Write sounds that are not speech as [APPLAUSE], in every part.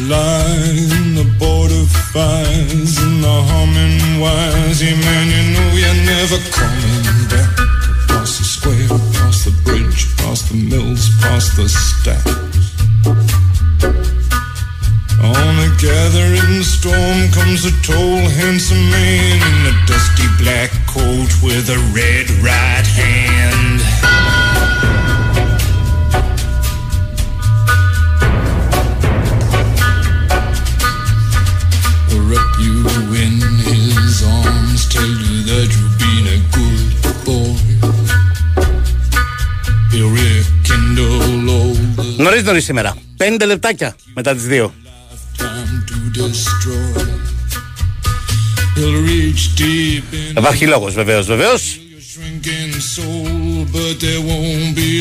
love.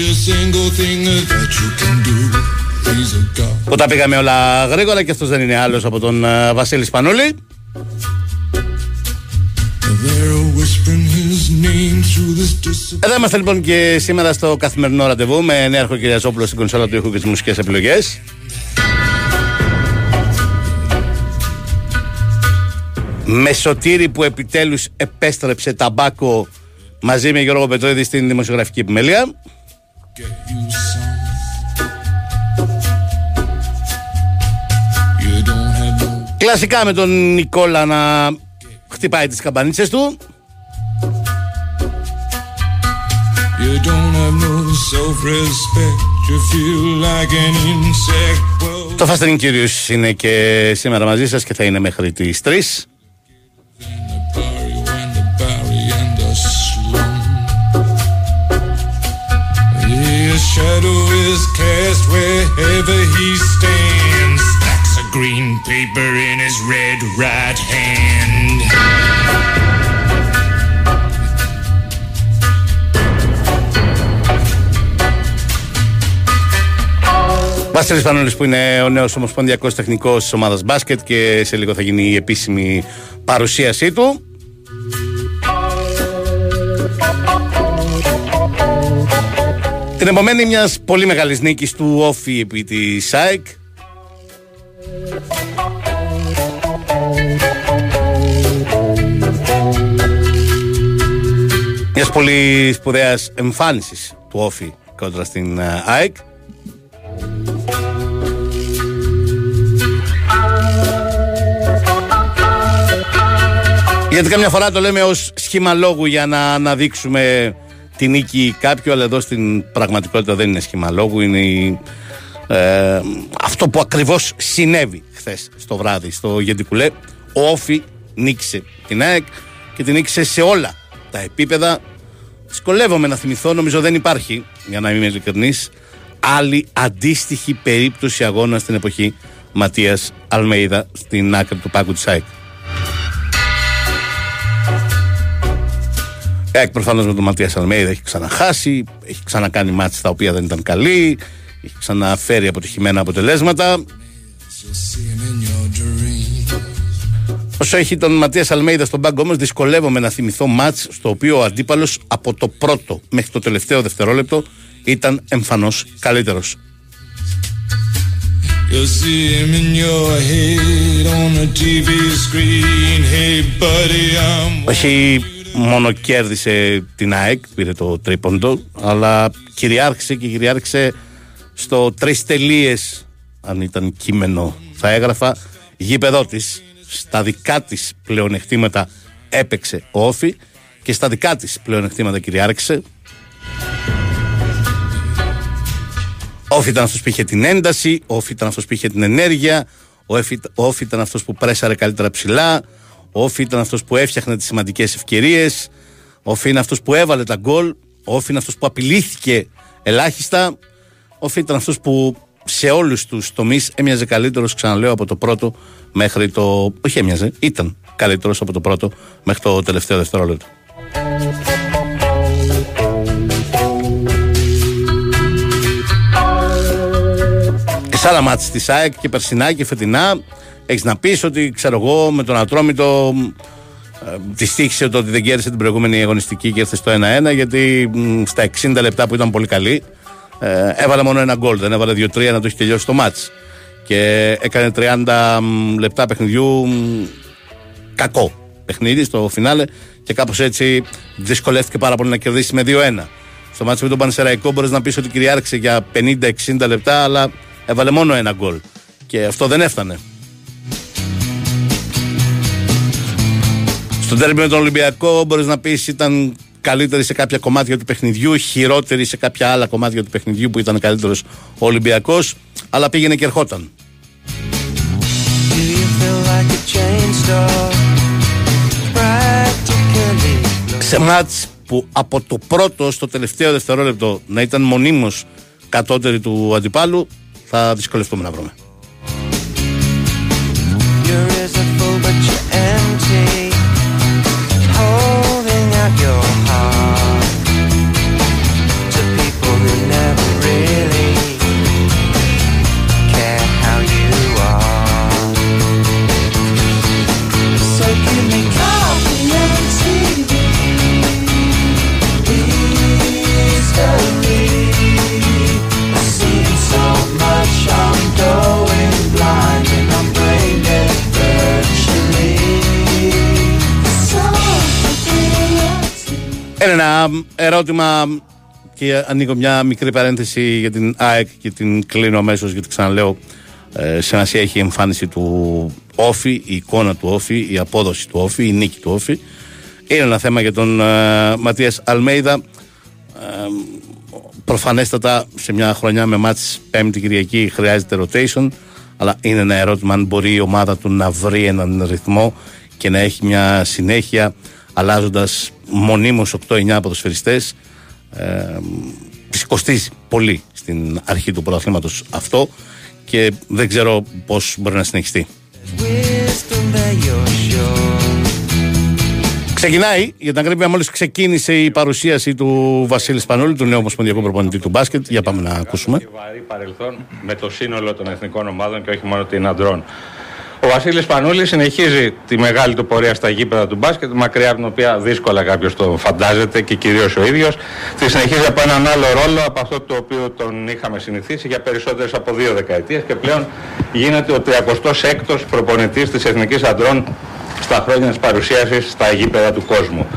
A single thing that you can do. He's a god. Που τα πήγαμε όλα γρήγορα και αυτός δεν είναι άλλος από τον ε, Βασίλη Σπανούλη. Εδώ είμαστε λοιπόν και σήμερα στο καθημερινό ραντεβού με Νέαρχο Κυριαζόπουλο στην κονσόλα του ήχου και τις μουσικές επιλογές. Με Σωτήρη που επιτέλους επέστρεψε ταμπάκο μαζί με Γιώργο Πετρίδη στην δημοσιογραφική επιμέλεια. get you some. You don't have no Κλασικά με τον Νικόλα να χτυπάει τις καμπανίτσες του. You don't have no self-respect. You feel like an insect. Well, Το Fastening Curious είναι και σήμερα μαζί σας και θα είναι μέχρι τις 3. the Barry and the Barry and the slum. His shadow is cast wherever he stands. Stacks of green paper in his red right hand. Βάσιλης Πανούλης που είναι ο νέος ομοσπονδιακός τεχνικός της ομάδας μπάσκετ και σε λίγο θα γίνει η επίσημη παρουσίασή του. Την επομένη μιας πολύ μεγάλης νίκης του Όφη επί της ΣΑΕΚ Μιας πολύ σπουδαίας εμφάνισης του Όφη κόντρα στην ε, ΑΕΚ Γιατί καμιά φορά το λέμε ως σχήμα λόγου για να αναδείξουμε τη νίκη κάποιου, αλλά εδώ στην πραγματικότητα δεν είναι σχήμα λόγου, είναι η- ε, αυτό που ακριβώς συνέβη χθες στο βράδυ στο Γεντικουλέ. Ο Όφη νίκησε την ΑΕΚ και την νίκησε σε όλα τα επίπεδα. Δυσκολεύομαι να θυμηθώ, νομίζω δεν υπάρχει, για να είμαι ειλικρινής, άλλη αντίστοιχη περίπτωση αγώνα στην εποχή Ματίας Αλμέιδα στην άκρη του πάγκου της ΑΕΚ. ΑΕΚ προφανώς με τον Ματίας Αλμέιδα έχει ξαναχάσει, έχει ξανακάνει μάτια τα οποία δεν ήταν καλή, έχει ξαναφέρει αποτυχημένα αποτελέσματα. You'll see him in your dreams. Όσο έχει τον Ματίας Αλμέιδα στον πάγκο όμως, δυσκολεύομαι να θυμηθώ μάτς στο οποίο ο αντίπαλος από το πρώτο μέχρι το τελευταίο δευτερόλεπτο ήταν εμφανώς καλύτερος. You'll see him in your head on the TV screen. Hey, buddy, I'm. Όχι μόνο κέρδισε την ΑΕΚ, πήρε το τρίποντο, αλλά κυριάρχησε και κυριάρχησε στο τρεις τελείες. Αν ήταν κείμενο, θα έγραφα γήπεδό της. Στα δικά της πλεονεκτήματα έπαιξε ο Όφη και στα δικά της πλεονεκτήματα κυριάρχησε. Ο Όφη ήταν αυτός που είχε την ένταση, ο Όφη ήταν αυτός που είχε την ενέργεια, ο Όφη, ο Όφη ήταν αυτός που πρέσαρε καλύτερα ψηλά, ο Όφη ήταν αυτός που έφτιαχνε τις σημαντικές ευκαιρίες, ο Όφη είναι αυτός που έβαλε τα γκολ, ο Όφη είναι αυτός που απειλήθηκε ελάχιστα, ο Όφη ήταν αυτός που σε όλους τους τομείς έμοιαζε καλύτερος, ξαναλέω, από το πρώτο μέχρι το. Όχι έμοιαζε, ήταν καλύτερος από το πρώτο μέχρι το τελευταίο δευτερόλεπτο. Και σε άλλα μάτια της ΑΕΚ και περσινά και φετινά έχεις να πεις ότι ξέρω εγώ με τον Ατρόμητο ε, τη τύχησε το ότι δεν κέρδισε την προηγούμενη αγωνιστική και ήρθε στο 1-1 γιατί μ, στα 60 λεπτά που ήταν πολύ καλή ε, έβαλε μόνο ένα γκολ, δεν έβαλε 2-3 να το έχει τελειώσει το μάτς. και έκανε 30 λεπτά παιχνιδιού κακό παιχνίδι στο φινάλε και κάπως έτσι δυσκολεύτηκε πάρα πολύ να κερδίσει με 2-1. Στο μάτσο με τον Πανσεραϊκό μπορείς να πεις ότι κυριάρχησε για 50-60 λεπτά, αλλά έβαλε μόνο ένα γκολ. Και αυτό δεν έφτανε. Στον τέρμι με τον Ολυμπιακό μπορείς να πεις ήταν καλύτερη σε κάποια κομμάτια του παιχνιδιού, χειρότερη σε κάποια άλλα κομμάτια του παιχνιδιού που ήταν καλύτερος ο Ολυμπιακός, αλλά πήγαινε και ερχόταν. Σε μάτς που από το πρώτο στο τελευταίο δευτερόλεπτο να ήταν μονίμως κατώτερη του αντιπάλου θα δυσκολευτούμε να βρούμε. Είναι ένα ερώτημα και ανοίγω μια μικρή παρένθεση για την ΑΕΚ και την κλείνω αμέσως γιατί ξαναλέω ε, σημασία έχει η εμφάνιση του Όφη, η εικόνα του Όφη, η απόδοση του Όφη, η νίκη του Όφη. Είναι ένα θέμα για τον ε, Ματίας Αλμέιδα. Ε, προφανέστατα σε μια χρονιά με μάτς πέμπτη Κυριακή χρειάζεται rotation αλλά είναι ένα ερώτημα αν μπορεί η ομάδα του να βρει έναν ρυθμό και να έχει μια συνέχεια αλλάζοντας μονίμως 8-9 ποδοσφαιριστές ε, της κοστίζει πολύ στην αρχή του πρωταθλήματος αυτό και δεν ξέρω πώς μπορεί να συνεχιστεί. Ξεκινάει για την ακρίβεια μόλις ξεκίνησε η παρουσίαση του Βασίλη Σπανούλη, του νέου ομοσπονδιακού προπονητή του μπάσκετ. Για πάμε να ακούσουμε. Βαρύ παρελθόν με το σύνολο των εθνικών ομάδων και όχι μόνο την αντρών. Ο Βασίλης Πανούλης συνεχίζει τη μεγάλη του πορεία στα γήπεδα του μπάσκετ, μακριά από την οποία δύσκολα κάποιος το φαντάζεται και κυρίως ο ίδιος. Τη συνεχίζει από έναν άλλο ρόλο από αυτό το οποίο τον είχαμε συνηθίσει για περισσότερες από δύο δεκαετίες και πλέον γίνεται ο 36ο προπονητής της Εθνικής Αντρών στα χρόνια της παρουσίασης στα γήπεδα του κόσμου.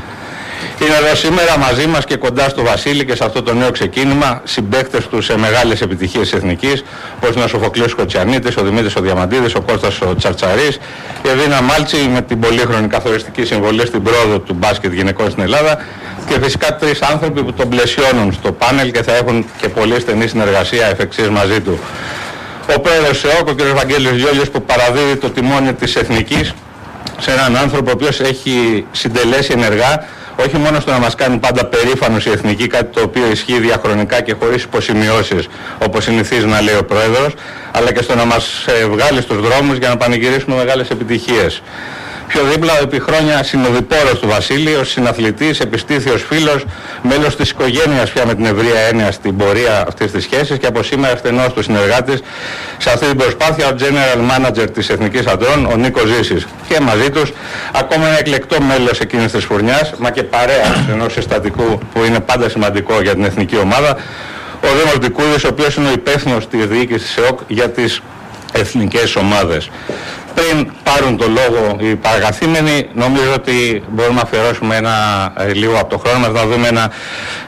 Είναι εδώ σήμερα μαζί μας και κοντά στο Βασίλη και σε αυτό το νέο ξεκίνημα συμπαίκτες του σε μεγάλες επιτυχίες εθνικής όπως είναι ο Σοφοκλής Κοτσιανίτης, ο Δημήτρης ο Διαμαντίδης, ο Κώστας ο Τσαρτσαρής, η Εδίνα Μάλτσι με την πολύχρονη καθοριστική συμβολή στην πρόοδο του μπάσκετ γυναικών στην Ελλάδα και φυσικά τρεις άνθρωποι που τον πλαισιώνουν στο πάνελ και θα έχουν και πολύ στενή συνεργασία εφ' εξής μαζί του. Ο πρόεδρος ΕΟΚ, ο κ. Βαγγέλης Γιώλιος που παραδίδει το τιμόνι της Εθνικής σε έναν άνθρωπο ο οποίος έχει συντελέσει ενεργά όχι μόνο στο να μας κάνει πάντα περήφανος η εθνική, κάτι το οποίο ισχύει διαχρονικά και χωρίς υποσημειώσεις όπως συνηθίζει να λέει ο Πρόεδρος, αλλά και στο να μας ε, βγάλει στους δρόμους για να πανηγυρίσουμε μεγάλες επιτυχίες. Πιο δίπλα ο επί χρόνια συνοδοιπόρος του Βασίλη, ως συναθλητής, επιστήθιος φίλος, μέλος της οικογένειας πια με την ευρεία έννοια στην πορεία αυτής της σχέσης και από σήμερα εκτενός του συνεργάτης σε αυτή την προσπάθεια ο General Manager της Εθνικής Αντρών, ο Νίκος Ζήσης. Και μαζί τους ακόμα ένα εκλεκτό μέλος εκείνης της φουρνιάς, μα και παρέα ενός συστατικού που είναι πάντα σημαντικό για την εθνική ομάδα, ο Δήμος Δικούδης, ο οποίος είναι ο υπεύθυνος της διοίκησης της ΕΟΚ για τις εθνικές ομάδες πριν πάρουν το λόγο οι παραγαθήμενοι, νομίζω ότι μπορούμε να αφιερώσουμε ένα ε, λίγο από το χρόνο μας να δούμε ένα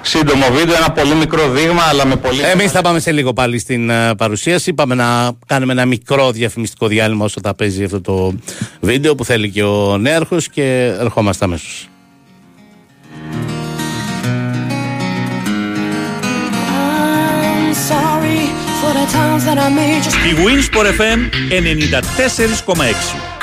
σύντομο βίντεο, ένα πολύ μικρό δείγμα, αλλά με πολύ... Εμείς θα πάμε σε λίγο πάλι στην uh, παρουσίαση. Πάμε να κάνουμε ένα μικρό διαφημιστικό διάλειμμα όσο θα παίζει αυτό το βίντεο που θέλει και ο νέαρχος και ερχόμαστε αμέσως. Η Winsport FM 94,6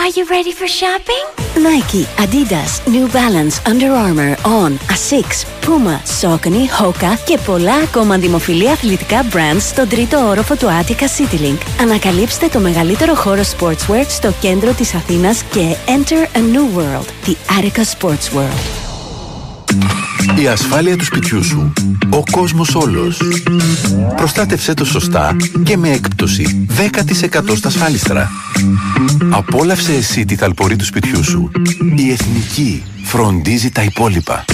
Are you ready for shopping? Nike, Adidas, New Balance, Under Armour, On, Asics, Puma, Saucony, Hoka και πολλά ακόμα δημοφιλή αθλητικά brands στον τρίτο όροφο του Attica CityLink. Ανακαλύψτε το μεγαλύτερο χώρο sportswear στο κέντρο της Αθήνας και enter a new world, the Attica Sports World. Η ασφάλεια του σπιτιού σου. Ο κόσμος όλος. Προστάτευσέ το σωστά και με έκπτωση 10% στα ασφάλιστρα. Απόλαυσε εσύ τη θαλπορή του σπιτιού σου. Η Εθνική φροντίζει τα υπόλοιπα.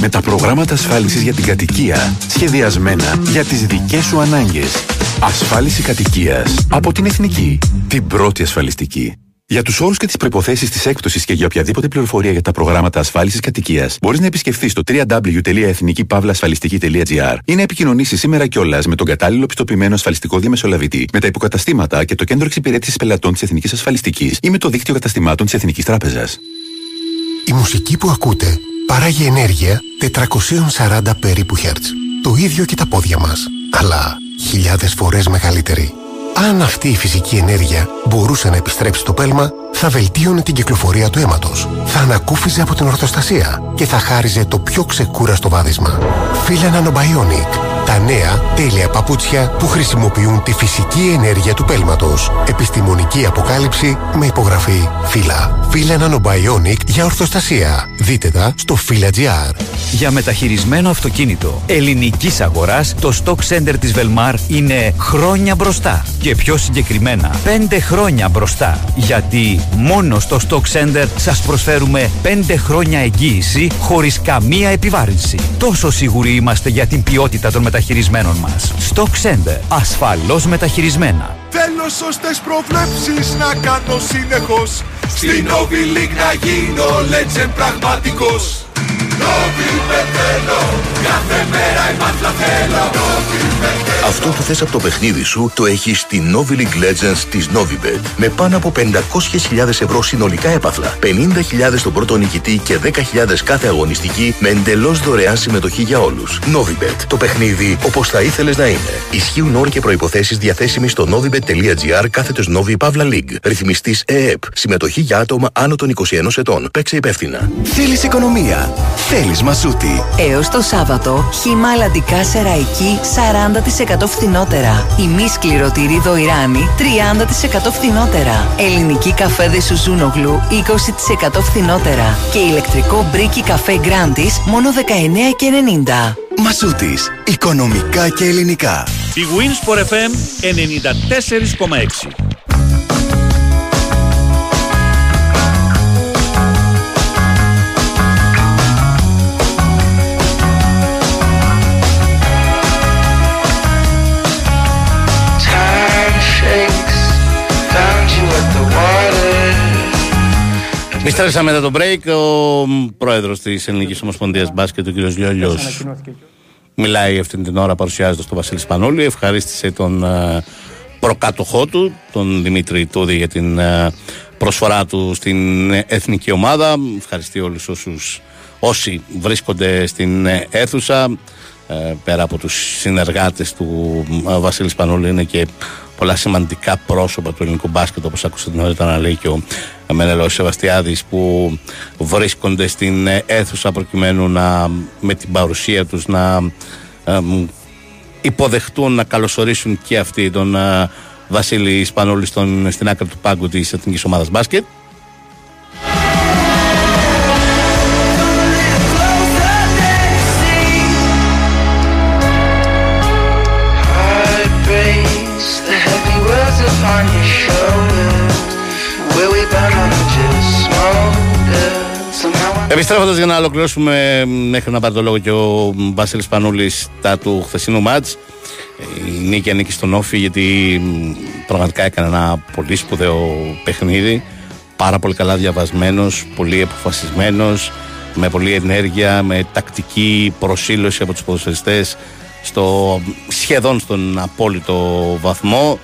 Με τα προγράμματα ασφάλισης για την κατοικία σχεδιασμένα για τις δικές σου ανάγκες Ασφάλιση κατοικίας από την Εθνική. Την πρώτη ασφαλιστική. Για τους όρους και τις προποθέσει της έκπτωσης και για οποιαδήποτε πληροφορία για τα προγράμματα ασφάλισης κατοικίας, μπορείς να επισκεφθείς το www.εθνικήπαυλασφαλιστική.gr ή να επικοινωνήσεις σήμερα κιόλας με τον κατάλληλο πιστοποιημένο ασφαλιστικό διαμεσολαβητή, με τα υποκαταστήματα και το κέντρο εξυπηρέτησης πελατών της Εθνικής Ασφαλιστικής ή με το δίκτυο καταστημάτων της Εθνικής Τράπεζας. Η μουσική που ακούτε παράγει ενέργεια 440 περίπου Hz. Το ίδιο και τα πόδια μας, αλλά χιλιάδες φορές μεγαλύτερη. Αν αυτή η φυσική ενέργεια μπορούσε να επιστρέψει στο πέλμα, θα βελτίωνε την κυκλοφορία του αίματος, θα ανακούφιζε από την ορθοστασία και θα χάριζε το πιο ξεκούραστο βάδισμα. Φίλα Nanobionic. Τα νέα τέλεια παπούτσια που χρησιμοποιούν τη φυσική ενέργεια του πέλματος. Επιστημονική αποκάλυψη με υπογραφή Φύλλα. Φύλλα Nanobionic για ορθοστασία. Δείτε τα στο Fila.gr. Για μεταχειρισμένο αυτοκίνητο ελληνικής αγοράς, το Stock Center της Velmar είναι χρόνια μπροστά. Και πιο συγκεκριμένα, 5 χρόνια μπροστά. Γιατί μόνο στο Stock Center σας προσφέρουμε 5 χρόνια εγγύηση χωρίς καμία επιβάρυνση. Τόσο σίγουροι είμαστε για την ποιότητα των μεταχειρισμένων μας. Stock Center. Ασφαλώς μεταχειρισμένα. Θέλω σωστές προβλέψεις να κάνω συνεχώς Στην Novi League να γίνω legend πραγματικός Novi θέλω, κάθε μέρα η μάτλα θέλω Αυτό που θες από το παιχνίδι σου το έχεις στη Novi League Legends της Novibet. Με πάνω από 500.000 ευρώ συνολικά έπαθλα 50.000 στον πρώτο νικητή και 10.000 κάθε αγωνιστική με εντελώς δωρεάν συμμετοχή για όλους. Novibet, το παιχνίδι όπως θα ήθελες να είναι. Ισχύουν όροι και προϋποθέσεις διαθέσιμοι στο novibet.gr κάθετος Novi Pavla League. Ρυθμιστής ΕΕΠ. Συμμετοχή για άτομα άνω των 21 ετών. Παίξε υπεύθυνα. Θέλεις οικονομία. Θέλεις μασούτη. Έως το Σάββατο, χύμα αλλαντικά σεραϊκή 40% φθηνότερα. Η μη σκληρωτήρη δοϊράνη 30% φθηνότερα. Ελληνική καφέδε Σουζούνογλου 20% φθηνότερα. Και ηλεκτρικό μπρίκι καφέ γκράντις μόνο 19,90. Μασούτης. Οικονομικά και ελληνικά. Η Winsport FM 94,6. Επιστρέψαμε μετά το break. Ο πρόεδρος της Ελληνικής Ομοσπονδίας Μπάσκετ, ο κ. Λιόλιο, μιλάει αυτή την ώρα παρουσιάζοντας τον Βασίλη Σπανούλη. Ευχαρίστησε τον ε, προκάτοχό του, τον Δημήτρη Τούδη, για την ε, προσφορά του στην εθνική ομάδα. Ευχαριστεί όλους όσους όσοι βρίσκονται στην ε, αίθουσα. πέρα από τους συνεργάτες του Βασίλη Σπανούλη είναι και πολλά σημαντικά πρόσωπα του ελληνικού μπάσκετ όπως ακούσατε νωρίτερα να λέει και ο Μενέλος Σεβαστιάδης που βρίσκονται στην αίθουσα προκειμένου να με την παρουσία τους να υποδεχτούν, να καλωσορίσουν και αυτοί τον Βασίλη Σπανούλη στην άκρη του πάγκου της Εθνικής Ομάδας Μπάσκετ. Επιστρέφοντας για να ολοκληρώσουμε μέχρι να πάρει το λόγο και ο Βασίλης Πανούλης τα του χθεσινού μάτς. Η νίκη ανήκει στον Όφη γιατί πραγματικά έκανε ένα πολύ σπουδαίο παιχνίδι. Πάρα πολύ καλά διαβασμένος, πολύ αποφασισμένος, με πολλή ενέργεια, με τακτική προσήλωση από τους ποδοσφαιριστές στο, σχεδόν στον απόλυτο βαθμό.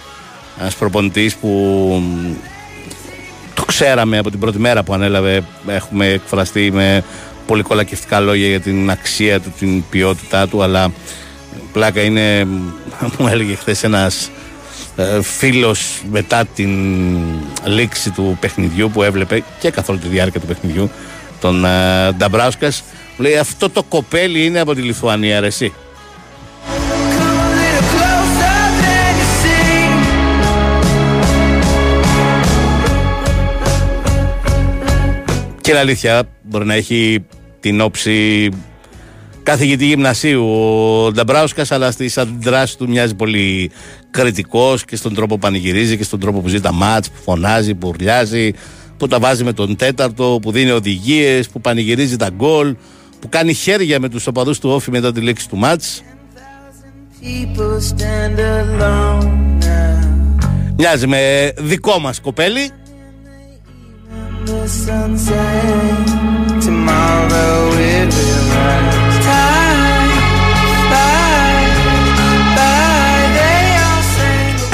Ένας προπονητής που το ξέραμε από την πρώτη μέρα που ανέλαβε. Έχουμε εκφραστεί με πολύ κολακευτικά λόγια για την αξία του, την ποιότητά του, αλλά πλάκα είναι, [LAUGHS] μου έλεγε χθες ένας ε, φίλος μετά την λήξη του παιχνιδιού που έβλεπε και καθ' όλη τη διάρκεια του παιχνιδιού τον ε, Νταμπράουσκας λέει αυτό το κοπέλι είναι από τη Λιθουανία ρε εσύ Και είναι αλήθεια, μπορεί να έχει την όψη καθηγητή γυμνασίου. Ο Νταμπράουσκα, αλλά στις αντιδράσεις του μοιάζει πολύ κριτικός και στον τρόπο που πανηγυρίζει και στον τρόπο που ζει τα μάτς, που φωνάζει, που ουρλιάζει, που τα βάζει με τον τέταρτο, που δίνει οδηγίες, που πανηγυρίζει τα γκολ, που κάνει χέρια με τους οπαδούς του όφη μετά τη λήξη του μάτς. Μοιάζει με δικό μας κοπέλι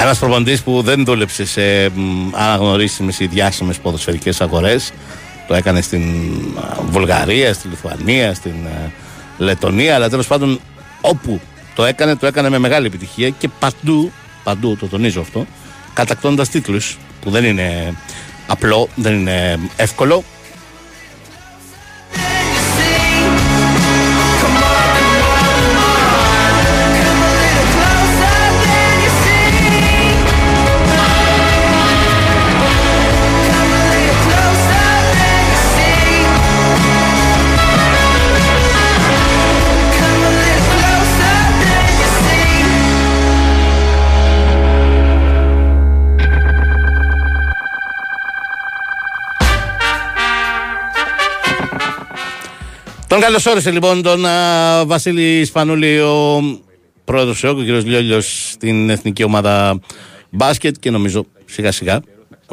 Ένας προπονητή που δεν δούλεψε σε αναγνωρίσιμες ή διάσημες ποδοσφαιρικές αγορές. Το έκανε στην Βουλγαρία, στη Λιθουανία, στην Λετωνία. Αλλά τέλος πάντων όπου το έκανε, το έκανε με μεγάλη επιτυχία και παντού, παντού το τονίζω αυτό, κατακτώντας τίτλους που δεν είναι απλό, δεν είναι εύκολο. Τον καλωσόρισε λοιπόν τον α, Βασίλη Σπανούλη, ο πρόεδρος του ΕΟΚ, ο κ. Λιόλιος στην εθνική ομάδα μπάσκετ και νομίζω σιγά σιγά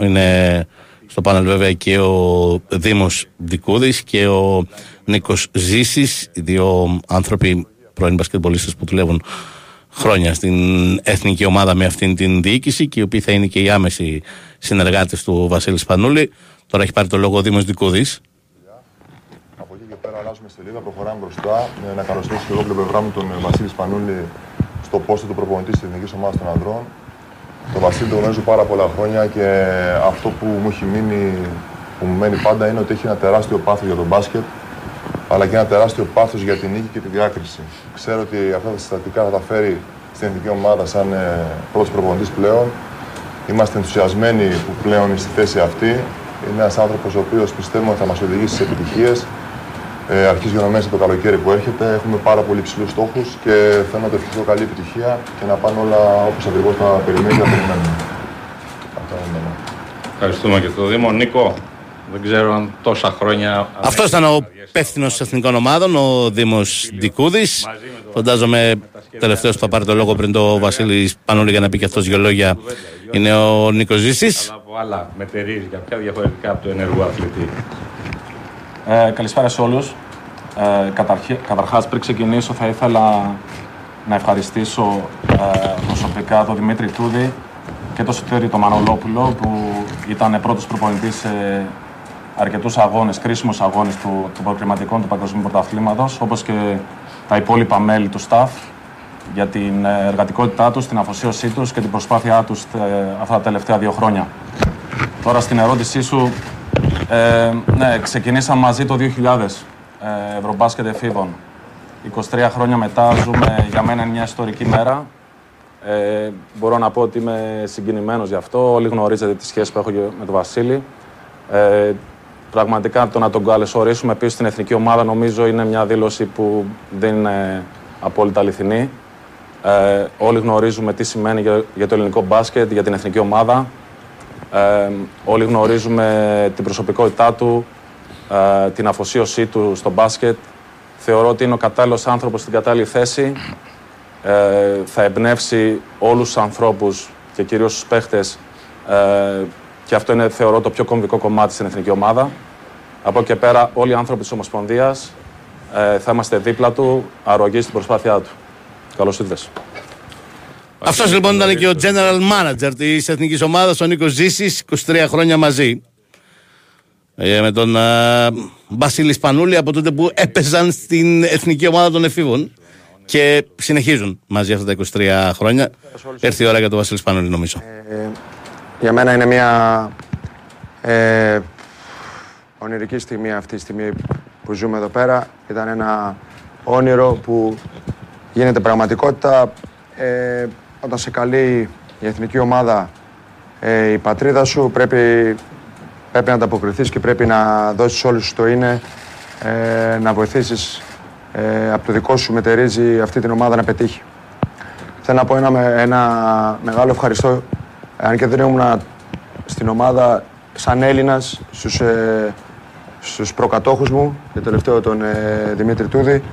είναι στο πάνελ βέβαια και ο Δήμος Δικούδης και ο Νίκος Ζήσης, οι δύο άνθρωποι πρώην μπασκετμπολίστες που δουλεύουν χρόνια στην εθνική ομάδα με αυτήν την διοίκηση και οι οποίοι θα είναι και οι άμεσοι συνεργάτες του Βασίλη Σπανούλη. Τώρα έχει πάρει το λόγο ο Δήμος Δικούδης πέρα αλλάζουμε σελίδα, προχωράμε μπροστά. Ε, να καλωσορίσω και εγώ την πλευρά μου τον ε, Βασίλη Σπανούλη στο πόστο του προπονητής της Εθνικής Ομάδας των Ανδρών. Τον Βασίλη τον γνωρίζω πάρα πολλά χρόνια και αυτό που μου έχει μείνει, που μου μένει πάντα είναι ότι έχει ένα τεράστιο πάθος για τον μπάσκετ, αλλά και ένα τεράστιο πάθος για την νίκη και τη διάκριση. Ξέρω ότι αυτά τα συστατικά θα τα φέρει στην εθνική ομάδα σαν ε, πρώτος προπονητής πλέον. Είμαστε ενθουσιασμένοι που πλέον είναι στη θέση αυτή. Είναι ένας άνθρωπος ο οποίος πιστεύω θα μας οδηγήσει σε επιτυχίες ε, αρχίζει να μέσα το καλοκαίρι που έρχεται. Έχουμε πάρα πολύ ψηλούς στόχους και θέλω να το ευχηθώ καλή επιτυχία και να πάνε όλα όπως ακριβώς τα περιμένει να περιμένουμε. Ευχαριστούμε και τον Δήμο. Νίκο, δεν ξέρω αν τόσα χρόνια. Αυτός ήταν ο υπεύθυνος εθνικών ομάδων, ο Δήμος Ντικούδης. Φαντάζομαι τελευταίος που θα πάρει το λόγο πριν το Βασίλης Πανούλη για να πει και αυτός δύο λόγια είναι ο Νίκος Ζήσης. Αλλά από άλλα μετερίζει πια διαφορετικά από το ενεργό αθλητή. Ε, καλησπέρα σε όλους. Ε, καταρχάς, πριν ξεκινήσω, θα ήθελα να ευχαριστήσω ε, προσωπικά τον Δημήτρη Τούδη και τον Σωτήρη τον Μανολόπουλο που ήταν πρώτος προπονητής σε αρκετούς αγώνες, κρίσιμους αγώνες του, του προκριματικών του Παγκοσμίου Πρωταθλήματος, όπως και τα υπόλοιπα μέλη του staff για την ε, εργατικότητά τους, την αφοσίωσή τους και την προσπάθειά τους ε, αυτά τα τελευταία δύο χρόνια. Τώρα στην ερώτησή σου, ε, ναι, ξεκινήσαμε μαζί το 2000, ε, Ευρωμπάσκετ εφήβων. 23 χρόνια μετά ζούμε, για μένα είναι μια ιστορική μέρα. Ε, μπορώ να πω ότι είμαι συγκινημένος γι' αυτό. Όλοι γνωρίζετε τη σχέση που έχω με τον Βασίλη. Ε, πραγματικά το να τον καλεσορίσουμε πίσω στην εθνική ομάδα νομίζω είναι μια δήλωση που δεν είναι απόλυτα αληθινή. Ε, όλοι γνωρίζουμε τι σημαίνει για, για το ελληνικό μπάσκετ, για την εθνική ομάδα. Ε, όλοι γνωρίζουμε την προσωπικότητά του, ε, την αφοσίωσή του στο μπάσκετ. Θεωρώ ότι είναι ο κατάλληλος άνθρωπος στην κατάλληλη θέση. Ε, θα εμπνεύσει όλους τους ανθρώπους και κυρίως τους παίχτες ε, και αυτό είναι θεωρώ το πιο κομβικό κομμάτι στην εθνική ομάδα. Από εκεί και πέρα όλοι οι άνθρωποι της Ομοσπονδίας ε, θα είμαστε δίπλα του, αρρωγοί στην προσπάθειά του. Καλώς ήρθες. Αυτός λοιπόν ήταν και ο general manager της εθνικής ομάδας, ο Νίκος Ζήσης, 23 χρόνια μαζί. Ε, με τον ε, Βασίλη Σπανούλη από τότε που έπαιζαν στην εθνική ομάδα των εφήβων και συνεχίζουν μαζί αυτά τα 23 χρόνια. Έρθει η ώρα για τον Βασίλη Σπανούλη, νομίζω. Ε, για μένα είναι μια ε, ονειρική στιγμή αυτή η στιγμή που ζούμε εδώ πέρα. Ήταν ένα όνειρο που γίνεται πραγματικότητα. Ε, όταν σε καλεί η εθνική ομάδα ε, η πατρίδα σου πρέπει, πρέπει να ανταποκριθείς και πρέπει να δώσεις όλους σου το είναι ε, να βοηθήσεις ε, από το δικό σου μετερίζει αυτή την ομάδα να πετύχει. Θέλω να πω ένα, ένα μεγάλο ευχαριστώ αν και δεν ήμουν στην ομάδα σαν Έλληνας στους, ε, στους προκατόχους μου και τελευταίο τον ε, Δημήτρη Τούδη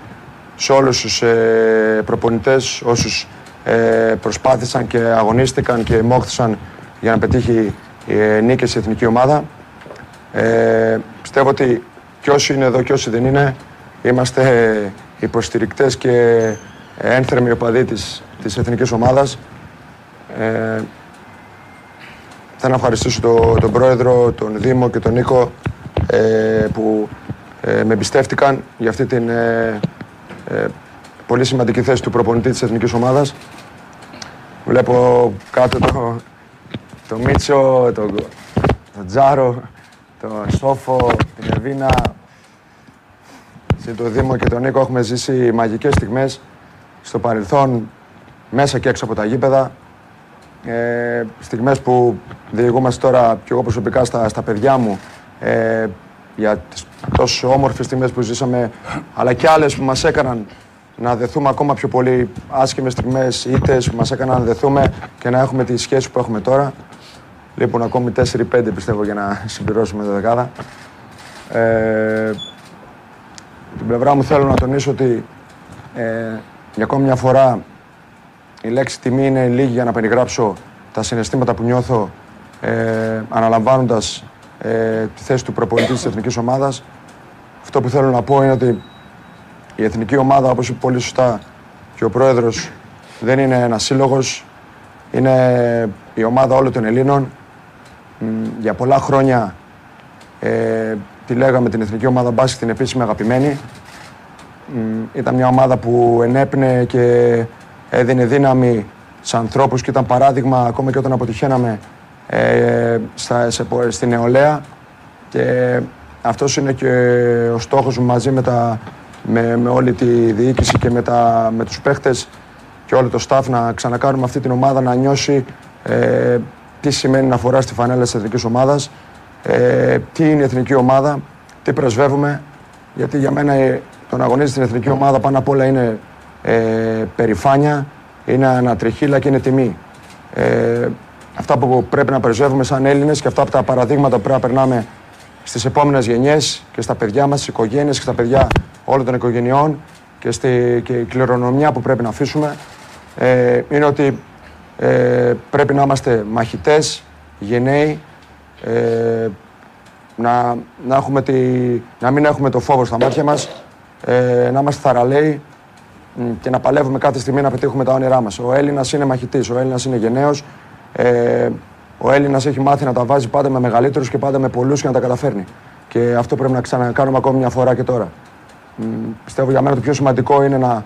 σε όλους τους ε, προπονητές όσους ε, προσπάθησαν και αγωνίστηκαν και μόχθησαν για να πετύχει ε, νίκη η εθνική ομάδα. Ε, πιστεύω ότι και όσοι είναι εδώ και όσοι δεν είναι, είμαστε υποστηρικτές και ένθερμοι οπαδοί της, της εθνικής ομάδας. Ε, θέλω να ευχαριστήσω το, τον Πρόεδρο, τον Δήμο και τον Νίκο ε, που ε, με εμπιστεύτηκαν για αυτή την ε, ε, πολύ σημαντική θέση του προπονητή της εθνικής ομάδας. Βλέπω κάτω το, το Μίτσο, το, το Τζάρο, το Σόφο, την Εβίνα. το Δήμο και τον Νίκο έχουμε ζήσει μαγικές στιγμές στο παρελθόν, μέσα και έξω από τα γήπεδα. Ε, στιγμές που διηγούμαστε τώρα και εγώ προσωπικά στα, στα παιδιά μου ε, για τις τόσο όμορφες στιγμές που ζήσαμε αλλά και άλλες που μας έκαναν να δεθούμε ακόμα πιο πολύ άσχημες στιγμές, ήττες που μας έκαναν να δεθούμε και να έχουμε τη σχέση που έχουμε τώρα. Λείπουν ακόμη 4-5 πιστεύω για να συμπληρώσουμε τα δεκάδα. Ε, την πλευρά μου θέλω να τονίσω ότι ε, για ακόμη μια φορά η λέξη τιμή είναι λίγη για να περιγράψω τα συναισθήματα που νιώθω ε, αναλαμβάνοντας ε, τη θέση του προπονητή της εθνικής ομάδας. Αυτό που θέλω να πω είναι ότι η εθνική ομάδα, όπως είπε πολύ σωστά και ο πρόεδρος, δεν είναι ένας σύλλογος, είναι η ομάδα όλων των Ελλήνων. Για πολλά χρόνια ε, τη λέγαμε την εθνική ομάδα μπάσκετ την επίσημη αγαπημένη. Ήταν μια ομάδα που ενέπνεε και έδινε δύναμη σε ανθρώπους και ήταν παράδειγμα ακόμα και όταν αποτυχαίναμε ε, στα, σε, στη νεολαία και αυτός είναι και ο στόχος μου μαζί με, τα, με, με όλη τη διοίκηση και με, τα, με τους παίχτες και όλο το staff να ξανακάνουμε αυτή την ομάδα να νιώσει ε, τι σημαίνει να φορά στη φανέλα της εθνικής ομάδας, ε, τι είναι η εθνική ομάδα, τι πρεσβεύουμε, γιατί για μένα το να αγωνίζεις στην εθνική ομάδα πάνω απ' όλα είναι ε, περηφάνεια, είναι ανατριχίλα και είναι τιμή. Ε, αυτά που πρέπει να πρεσβεύουμε σαν Έλληνες και αυτά από τα παραδείγματα που πρέπει να περνάμε στις επόμενες γενιές και στα παιδιά μας, στις οικογένειες και στα παιδιά όλων των οικογενειών και, στη, και η κληρονομιά που πρέπει να αφήσουμε ε, είναι ότι ε, πρέπει να είμαστε μαχητές, γενναίοι, ε, να, να, έχουμε τη, να μην έχουμε το φόβο στα μάτια μας, ε, να είμαστε θαραλέοι και να παλεύουμε κάθε στιγμή να πετύχουμε τα όνειρά μας. Ο Έλληνας είναι μαχητής, ο Έλληνας είναι γενναίος, ε, ο Έλληνας έχει μάθει να τα βάζει πάντα με μεγαλύτερους και πάντα με πολλούς και να τα καταφέρνει. Και αυτό πρέπει να ξανακάνουμε ακόμη μια φορά και τώρα. Μ, πιστεύω για μένα το πιο σημαντικό είναι να,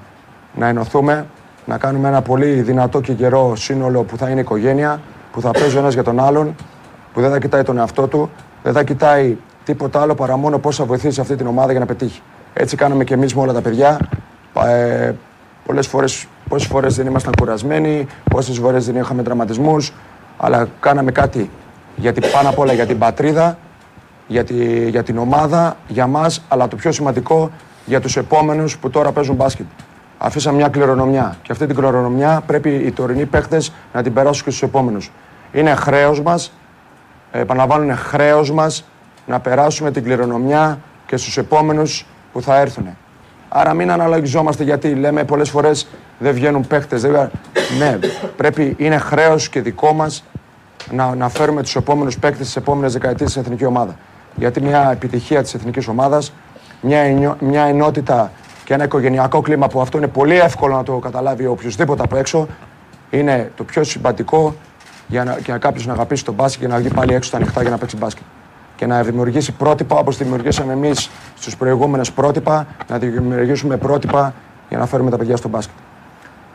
να ενωθούμε, να κάνουμε ένα πολύ δυνατό και καιρό σύνολο που θα είναι οικογένεια, που θα παίζει ο ένας για τον άλλον, που δεν θα κοιτάει τον εαυτό του, δεν θα κοιτάει τίποτα άλλο παρά μόνο πώς θα βοηθήσει αυτή την ομάδα για να πετύχει. Έτσι κάναμε και εμείς με όλα τα παιδιά. Ε, Πολλές φορές πόσες φορές δεν ήμασταν κουρασμένοι, πόσες φορές δεν είχαμε τραυματισμούς, αλλά κάναμε κάτι γιατί πάνω απ' όλα για την πατρίδα, για, τη, για την ομάδα, για μας, αλλά το πιο σημαντικό για τους επόμενους που τώρα παίζουν μπάσκετ. Αφήσαμε μια κληρονομιά και αυτή την κληρονομιά πρέπει οι τωρινοί παίχτε να την περάσουν και στους επόμενους. Είναι χρέος μας, επαναλαμβάνω, είναι χρέος μας να περάσουμε την κληρονομιά και στους επόμενους που θα έρθουν. Άρα μην αναλογιζόμαστε γιατί λέμε πολλές φορές δεν βγαίνουν παίχτε. Δεν... ναι, πρέπει, είναι χρέος και δικό μας να, να φέρουμε τους επόμενους παίχτε της επόμενης δεκαετίας στην εθνική ομάδα. Γιατί μια επιτυχία της εθνικής ομάδας, μια, μια ενότητα και ένα οικογενειακό κλίμα που αυτό είναι πολύ εύκολο να το καταλάβει οποιοδήποτε από έξω, είναι το πιο συμπατικό για να, για κάποιος να αγαπήσει τον μπάσκετ και να βγει πάλι έξω στα ανοιχτά για να παίξει μπάσκετ και να δημιουργήσει πρότυπα όπως δημιουργήσαμε εμείς στους προηγούμενες πρότυπα, να δημιουργήσουμε πρότυπα για να φέρουμε τα παιδιά στο μπάσκετ.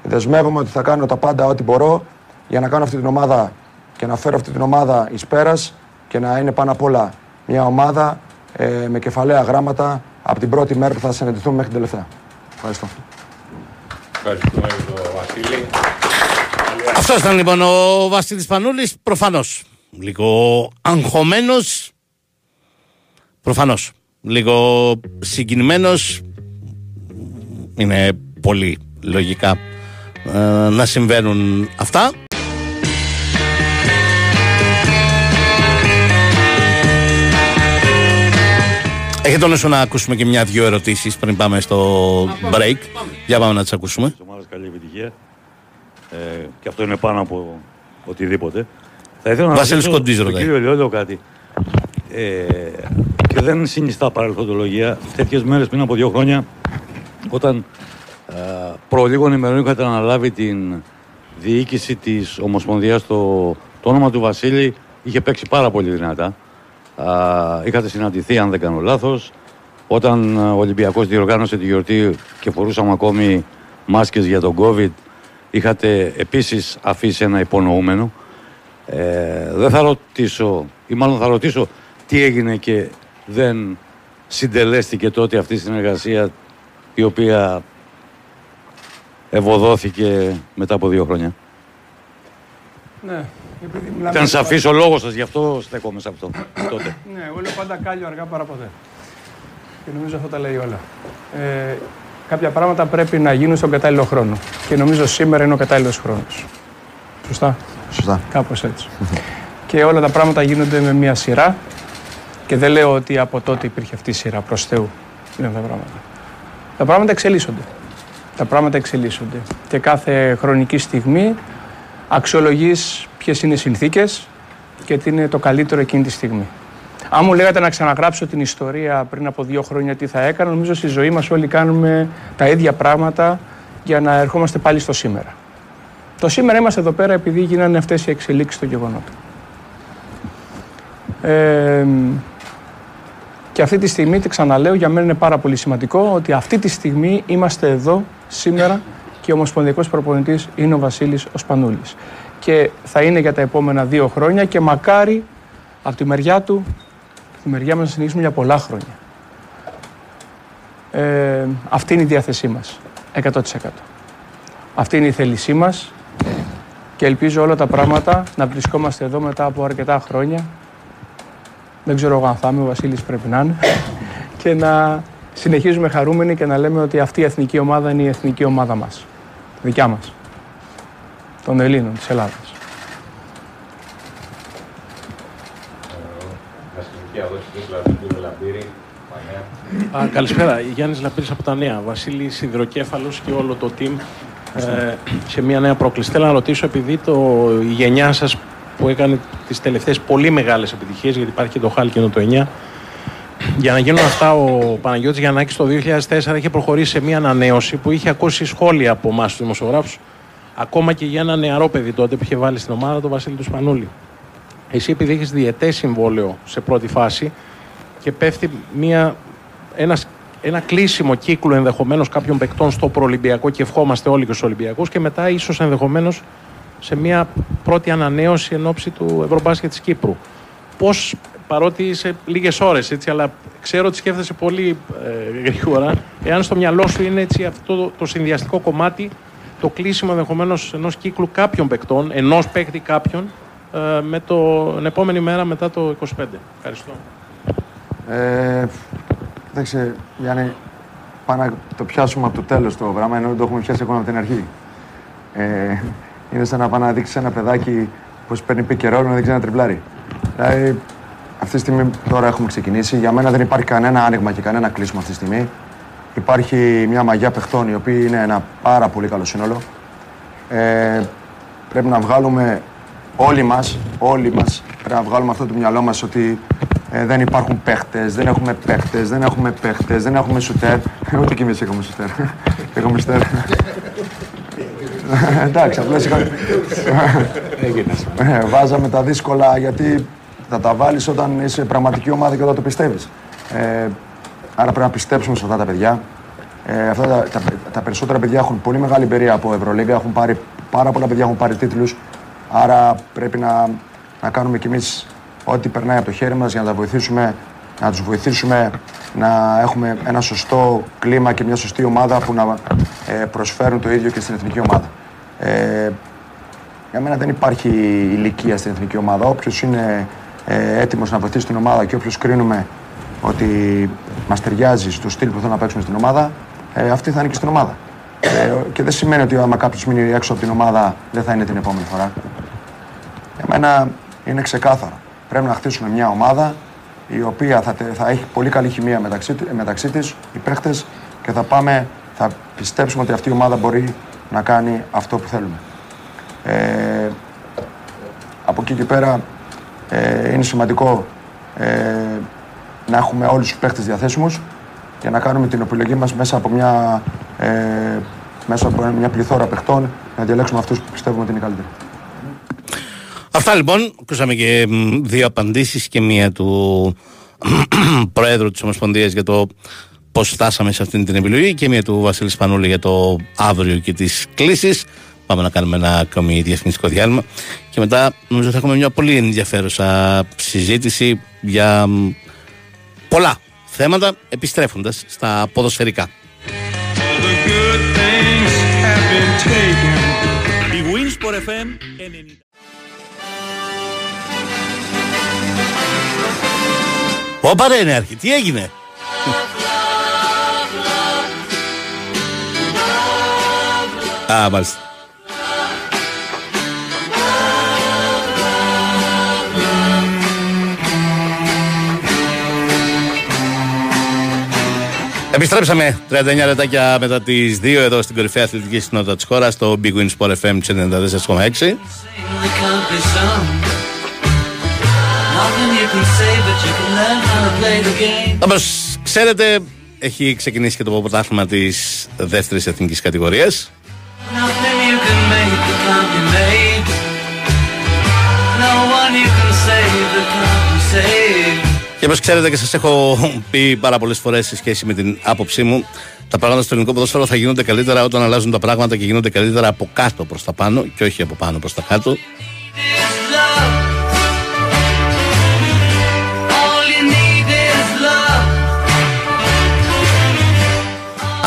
Δεσμεύομαι ότι θα κάνω τα πάντα ό,τι μπορώ για να κάνω αυτή την ομάδα και να φέρω αυτή την ομάδα εις πέρας και να είναι πάνω απ' όλα μια ομάδα ε, με κεφαλαία γράμματα από την πρώτη μέρα που θα συναντηθούμε μέχρι την τελευταία. Ευχαριστώ. Ευχαριστούμε τον Βασίλη. Αυτός ήταν λοιπόν ο Βασίλης Πανούλης. Προφανώς λίγο αγχωμένος. Προφανώς. Λίγο συγκινημένος. Είναι πολύ λογικά ε, να συμβαίνουν αυτά. Έχετε τον να ακούσουμε και μια-δυο ερωτήσεις πριν πάμε στο break. Για πάμε να τις ακούσουμε. Καλή επιτυχία. ε, και αυτό είναι πάνω από οτιδήποτε. Θα ήθελα να Βασίλης ρωτήσω Κοντής τον ρωτάει. κύριο Λιόλιο κάτι. Ε, και δεν συνιστά παρελθοντολογία. Τέτοιες μέρες πριν από δύο χρόνια, όταν ε, προ λίγων ημερών είχατε αναλάβει την διοίκηση της Ομοσπονδίας, το, το όνομα του Βασίλη είχε παίξει πάρα πολύ δυνατά. Α, είχατε συναντηθεί, αν δεν κάνω λάθος, όταν ε, ο Ολυμπιακός διοργάνωσε τη γιορτή και φορούσαμε ακόμη μάσκες για τον COVID, είχατε επίσης αφήσει ένα υπονοούμενο. Ε, δεν θα ρωτήσω, ή μάλλον θα ρωτήσω τι έγινε και δεν συντελέστηκε τότε αυτή η συνεργασία η οποία ευωδόθηκε μετά από δύο χρόνια. Ναι, επειδή μιλάμε... Ήταν σαφής ο λόγος σας, γι' αυτό στέκομαι σε αυτό [COUGHS] τότε. Ναι, εγώ λέω πάντα κάλιο αργά παρά ποτέ. Και νομίζω αυτό τα λέει όλα. Ε, κάποια πράγματα πρέπει να γίνουν στον κατάλληλο χρόνο. Και νομίζω σήμερα είναι ο κατάλληλος χρόνος. Σωστά; Σωστά. Κάπως έτσι. και όλα τα πράγματα γίνονται με μια σειρά. Και δεν λέω ότι από τότε υπήρχε αυτή η σειρά προς Θεού. Είναι αυτά τα πράγματα. Τα πράγματα εξελίσσονται. Τα πράγματα εξελίσσονται. Και κάθε χρονική στιγμή αξιολογείς ποιες είναι οι συνθήκες και τι είναι το καλύτερο εκείνη τη στιγμή. Αν μου λέγατε να ξαναγράψω την ιστορία πριν από δύο χρόνια τι θα έκανα, νομίζω στη ζωή μας όλοι κάνουμε τα ίδια πράγματα για να ερχόμαστε πάλι στο σήμερα. Το σήμερα είμαστε εδώ πέρα επειδή γίνανε αυτές οι εξελίξεις των γεγονότων. Ε, και αυτή τη στιγμή, τη ξαναλέω, για μένα είναι πάρα πολύ σημαντικό ότι αυτή τη στιγμή είμαστε εδώ σήμερα και ο Ομοσπονδιακός Προπονητής είναι ο Βασίλης ο Σπανούλης. Και θα είναι για τα επόμενα δύο χρόνια και μακάρι από τη μεριά του, από τη μεριά μας να συνεχίσουμε για πολλά χρόνια. Ε, αυτή είναι η διάθεσή μας, 100%. Αυτή είναι η θέλησή μας και ελπίζω όλα τα πράγματα να βρισκόμαστε εδώ μετά από αρκετά χρόνια. Δεν ξέρω εγώ αν θα είμαι, ο Βασίλης πρέπει να είναι. και να συνεχίζουμε χαρούμενοι και να λέμε ότι αυτή η εθνική ομάδα είναι η εθνική ομάδα μας. Δικιά μας. Των Ελλήνων, της Ελλάδας. Α, καλησπέρα. Γιάννης Λαπύρης από τα Νέα. Βασίλη Σιδηροκέφαλος και όλο το team ε, σε μια νέα πρόκληση. Θέλω να ρωτήσω, επειδή το, η γενιά σας που έκανε τις τελευταίες πολύ μεγάλες επιτυχίες, γιατί υπάρχει και το Χάλκινο το 9, για να γίνουν αυτά ο Παναγιώτης Γιαννάκης το 2004 είχε προχωρήσει σε μια ανανέωση που είχε ακούσει σχόλια από εμάς τους δημοσιογράφους ακόμα και για ένα νεαρό παιδί τότε που είχε βάλει στην ομάδα, τον Βασίλη του Σπανούλη. Εσύ επειδή έχεις διετές συμβόλαιο σε πρώτη φάση και πέφτει μια, ένας, ένα κλείσιμο κύκλο ενδεχομένως κάποιων παικτών στο προολυμπιακό και ευχόμαστε όλοι και στους Ολυμπιακούς και μετά ίσως ενδεχομένως σε μια πρώτη ανανέωση εν ώψη του Ευρωμπάσκετ της Κύπρου. Πώς, παρότι είσαι λίγες ώρες, αλλά ξέρω ότι σκέφτεσαι πολύ ε, γρήγορα, εάν στο μυαλό σου είναι έτσι αυτό το, το συνδυαστικό κομμάτι, το κλείσιμο ενδεχομένως ενός κύκλου κάποιων παικτών, ενός παίκτη κάποιων, ε, με το, την επόμενη μέρα μετά το 25. Ευχαριστώ. Ε, Κοίταξε, Γιάννη, πάμε να το πιάσουμε από το τέλος το πράγμα, ενώ δεν το έχουμε πιάσει ακόμα από την αρχή. Ε, είναι σαν να πάει να δείξει ένα παιδάκι πώ παίρνει πικερόλ να δείξει ένα τριπλάρι. Δηλαδή, αυτή τη στιγμή τώρα έχουμε ξεκινήσει. Για μένα δεν υπάρχει κανένα άνοιγμα και κανένα κλείσιμο αυτή τη στιγμή. Υπάρχει μια μαγιά παιχτών, η οποία είναι ένα πάρα πολύ καλό σύνολο. Ε, πρέπει να βγάλουμε όλοι μας, όλοι μας, πρέπει να βγάλουμε αυτό το μυαλό μας ότι ε, δεν υπάρχουν παίχτες, δεν έχουμε παίχτες, δεν έχουμε παίχτες, δεν έχουμε σουτέρ. [LAUGHS] Ούτε κι εμείς έχουμε σουτέρ. [LAUGHS] έχουμε σουτέρ. Εντάξει, απλώς είχα... Ε, Βάζαμε τα δύσκολα γιατί θα τα βάλεις όταν είσαι πραγματική ομάδα και όταν το πιστεύεις. Ε, άρα πρέπει να πιστέψουμε σε αυτά τα παιδιά. Ε, αυτά τα, τα, τα περισσότερα παιδιά έχουν πολύ μεγάλη εμπειρία από Ευρωλίγκα, έχουν πάρει, πάρα πολλά παιδιά έχουν πάρει τίτλους. Άρα πρέπει να, να κάνουμε κι εμείς ό,τι περνάει από το χέρι μας για να τα βοηθήσουμε, να τους βοηθήσουμε να έχουμε ένα σωστό κλίμα και μια σωστή ομάδα που να ε, προσφέρουν το ίδιο και στην εθνική ομάδα. Ε, για μένα δεν υπάρχει ηλικία στην εθνική ομάδα. Όποιος είναι ε, έτοιμος να βοηθήσει την ομάδα και όποιος κρίνουμε ότι μας ταιριάζει στο στυλ που θέλουμε να παίξουμε στην ομάδα, ε, αυτή θα είναι και στην ομάδα. Ε, και δεν σημαίνει ότι άμα κάποιος μείνει έξω από την ομάδα δεν θα είναι την επόμενη φορά. Για μένα είναι ξεκάθαρο. Πρέπει να χτίσουμε μια ομάδα η οποία θα, τε- θα έχει πολύ καλή χημεία μεταξύ, μεταξύ της, οι παίχτες και θα πάμε, θα πιστέψουμε ότι αυτή η ομάδα μπορεί να κάνει αυτό που θέλουμε. Ε, από εκεί και πέρα ε, είναι σημαντικό ε, να έχουμε όλους τους παίχτες διαθέσιμους και να κάνουμε την επιλογή μας μέσα από μια, ε, μέσα από μια πληθώρα παιχτών να διαλέξουμε αυτούς που πιστεύουμε ότι είναι καλύτεροι. Αυτά λοιπόν, ακούσαμε και μ, δύο απαντήσεις και μία του [CLEARS THROAT] Προέδρου της Ομοσπονδίας για το πώς φτάσαμε σε αυτή την επιλογή και μία του Βασίλη Σπανούλη για το αύριο και τις κλήσεις. Πάμε να κάνουμε ένα ακόμη διαφημιστικό διάλειμμα και μετά νομίζω θα έχουμε μια πολύ ενδιαφέρουσα συζήτηση για μ, πολλά θέματα επιστρέφοντας στα ποδοσφαιρικά. The good things have been taken. Η Winsport FM 90. Ωπα ρε νεάρχη, τι έγινε; [LAUGHS] Α, μάλιστα. Επιστρέψαμε 39 λεπτάκια μετά τις 2 εδώ στην κορυφαία αθλητική συνότητα της χώρας στο Big Win Sport FM 94,6. There can't be some. Nothing you can say, but you can learn how to play the game. Όπως ξέρετε, έχει ξεκινήσει και το πρωτάθλημα της δεύτερης εθνικής κατηγορίας. Nothing you can make that can't be made. No one you can save that can't be saved. Και όπως ξέρετε και σας έχω πει πάρα πολλές φορές σε σχέση με την άποψή μου, τα πράγματα στο ελληνικό ποδόσφαιρο θα γίνονται καλύτερα όταν αλλάζουν τα πράγματα και γίνονται καλύτερα από κάτω προς τα πάνω και όχι από πάνω προς τα κάτω.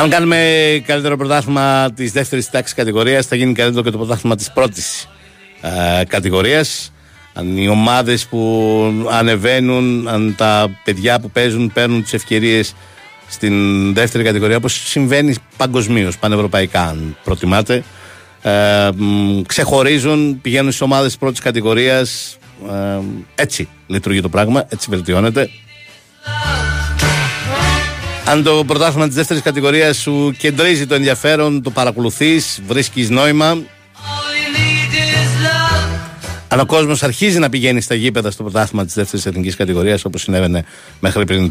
Αν κάνουμε καλύτερο πρωτάθλημα της δεύτερης τάξης κατηγορίας, θα γίνει καλύτερο και το πρωτάθλημα της πρώτης ε, κατηγορίας. Αν οι ομάδες που ανεβαίνουν, αν τα παιδιά που παίζουν παίρνουν τις ευκαιρίες στην δεύτερη κατηγορία, όπως συμβαίνει παγκοσμίως, πανευρωπαϊκά, αν προτιμάτε. Ε, μ, ξεχωρίζουν, πηγαίνουν στι ομάδες τη πρώτης κατηγορίας. Ε, έτσι λειτουργεί το πράγμα, έτσι βελτιώνεται. Αν το πρωτάθλημα της δεύτερης κατηγορίας σου κεντρίζει το ενδιαφέρον, το παρακολουθείς, βρίσκεις νόημα. Αν ο κόσμος αρχίζει να πηγαίνει στα γήπεδα στο πρωτάθλημα της δεύτερης εθνικής κατηγορίας, όπως συνέβαινε μέχρι πριν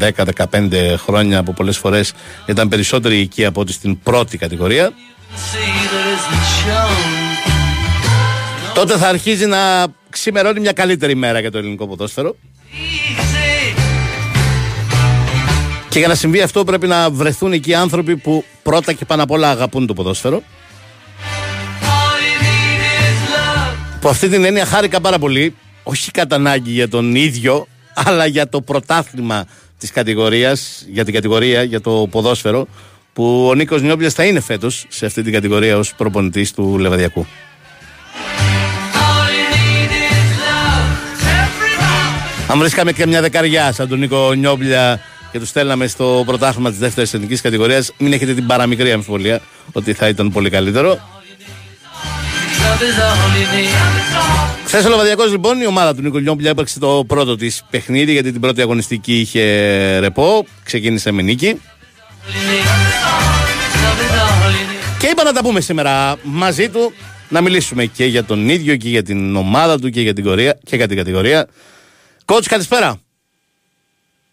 10-15 χρόνια, που πολλές φορές ήταν περισσότερη ηλικία από ότι στην πρώτη κατηγορία, See that isn't shown. τότε θα αρχίζει να ξημερώνει μια καλύτερη μέρα για το ελληνικό ποδόσφαιρο. Και για να συμβεί αυτό πρέπει να βρεθούν εκεί άνθρωποι που πρώτα και πάνω απ' όλα αγαπούν το ποδόσφαιρο. Που αυτή την έννοια χάρηκα πάρα πολύ, όχι κατά ανάγκη για τον ίδιο, αλλά για το πρωτάθλημα της κατηγορίας, για την κατηγορία, για το ποδόσφαιρο, που ο Νίκος Νιόμπλιας θα είναι φέτος σε αυτή την κατηγορία ως προπονητής του Λεβαδιακού. Αν βρίσκαμε και μια δεκαριά σαν τον Νίκο Νιόμπλια και τους στέλναμε στο πρωτάθλημα της δεύτερης εθνικής κατηγορίας, μην έχετε την παραμικρή αμφιβολία ότι θα ήταν πολύ καλύτερο. Love is all you need. Χθες ο Λεβαδιακό λοιπόν, η ομάδα του Νίκο Νιόμπλια έπαιξε το πρώτο της παιχνίδι γιατί την πρώτη αγωνιστική είχε ρεπό. Ξεκίνησε με νίκη. Και είπα να τα πούμε σήμερα μαζί του, να μιλήσουμε και για τον ίδιο και για την ομάδα του και για την, κορία, και για την κατηγορία. Κότς, καλησπέρα.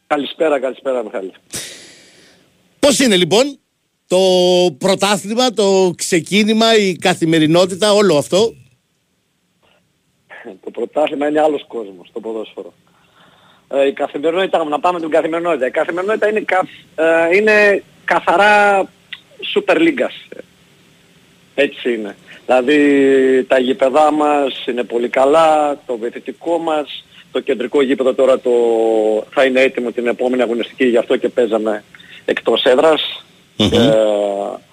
Καλησπέρα, καλησπέρα Μιχάλη. Πώς είναι λοιπόν το πρωτάθλημα, το ξεκίνημα, η καθημερινότητα, όλο αυτό; [LAUGHS] Το πρωτάθλημα είναι άλλος κόσμος, το ποδόσφαιρο. Ε, η καθημερινότητα, να πάμε την καθημερινότητα. Η καθημερινότητα είναι, κα, ε, είναι καθαρά Super League. Έτσι είναι. Δηλαδή τα γήπεδά μας είναι πολύ καλά, το βοηθητικό μας, το κεντρικό γήπεδο τώρα το, θα είναι έτοιμο την επόμενη αγωνιστική, γι' αυτό και παίζαμε εκτός έδρας ε,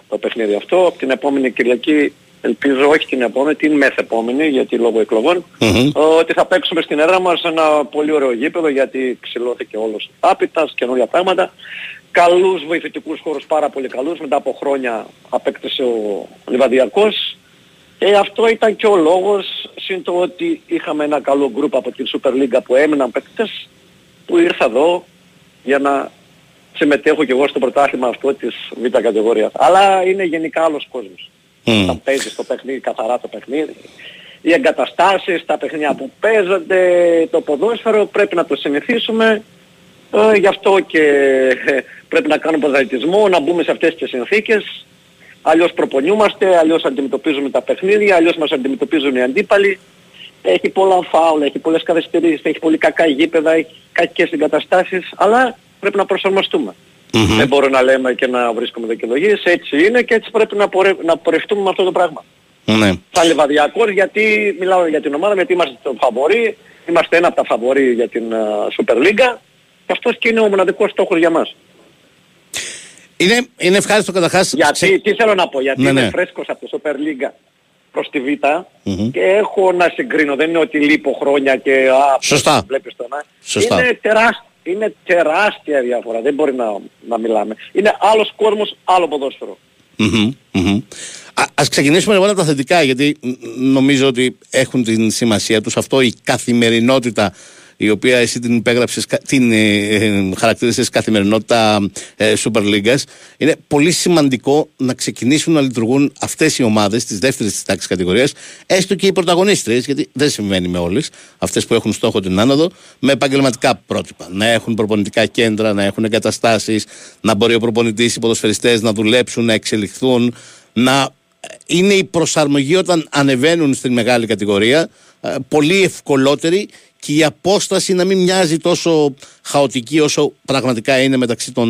το παιχνίδι αυτό. Την επόμενη Κυριακή, ελπίζω όχι την επόμενη, την μεθεπόμενη, γιατί λόγω εκλογών, ότι θα παίξουμε στην έδρα μας ένα πολύ ωραίο γήπεδο, γιατί ξυλώθηκε όλος άπητας, καινούργια πράγματα. Καλούς βοηθητικούς χώρους, πάρα πολύ καλούς, μετά από χρόνια απέκτησε ο Λιβαδιακός. Και αυτό ήταν και ο λόγος, συν το ότι είχαμε ένα καλό γκρουπ από την Super League που έμειναν παίκτες, που ήρθα εδώ για να συμμετέχω και εγώ στο πρωτάθλημα αυτό της β' κατηγορίας. Αλλά είναι γενικά άλλος κόσμος. Mm. Όταν παίζεις το παιχνίδι, καθαρά το παιχνίδι, οι εγκαταστάσεις, τα παιχνιά που παίζονται, το ποδόσφαιρο πρέπει να το συνηθίσουμε. Ε, γι' αυτό και ε, πρέπει να κάνουμε ποδαριτισμό, να μπούμε σε αυτές τις συνθήκες. Αλλιώς προπονιούμαστε, αλλιώς αντιμετωπίζουμε τα παιχνίδια, αλλιώς μας αντιμετωπίζουν οι αντίπαλοι. Έχει πολλά φάουλ, έχει πολλές καθυστερήσεις, έχει πολύ κακά γήπεδα, έχει κακές εγκαταστάσεις, αλλά πρέπει να προσαρμοστούμε. Δεν μπορούμε να λέμε και να βρίσκουμε δικαιολογίες, έτσι είναι και έτσι πρέπει να, πορε... να πορευτούμε με αυτό το πράγμα. Ναι. Σαν λεβαδιακός γιατί μιλάω για την ομάδα, γιατί είμαστε το φαβορή, είμαστε ένα από τα φαβορή για την uh, Super League και αυτός και είναι ο μοναδικός στόχος για μας. Είναι, είναι ευχάριστο καταρχάς... Γιατί, τι θέλω να πω, γιατί Ναι, είμαι ναι. φρέσκος από το Super League προς τη Β και έχω να συγκρίνω. Δεν είναι ότι λείπω χρόνια και α, Σωστά. βλέπεις το να. Σωστά. Είναι, τεράστια, είναι τεράστια διαφορά. Δεν μπορεί να, να μιλάμε. Είναι άλλος κόσμος, άλλο ποδόσφαιρο. Μμμ, μμμ. Α ας ξεκινήσουμε λοιπόν από τα θετικά, γιατί ν- νομίζω ότι έχουν την σημασία τους αυτό η καθημερινότητα η οποία εσύ την υπέγραψες, κα- την ε, ε, χαρακτήρισες καθημερινότητα ε, Super League. Είναι πολύ σημαντικό να ξεκινήσουν να λειτουργούν αυτές οι ομάδες της δεύτερης της τάξης κατηγορίας, έστω και οι πρωταγωνίστριες, γιατί δεν συμβαίνει με όλες, αυτές που έχουν στόχο την άνοδο, με επαγγελματικά πρότυπα. Να έχουν προπονητικά κέντρα, να έχουν εγκαταστάσεις, να μπορεί ο προπονητής, οι ποδοσφαιριστές να δουλέψουν, να εξελιχθούν, να είναι η προσαρμογή όταν ανεβαίνουν στην μεγάλη κατηγορία ε, πολύ ευκολότερη και η απόσταση να μην μοιάζει τόσο χαοτική όσο πραγματικά είναι μεταξύ των,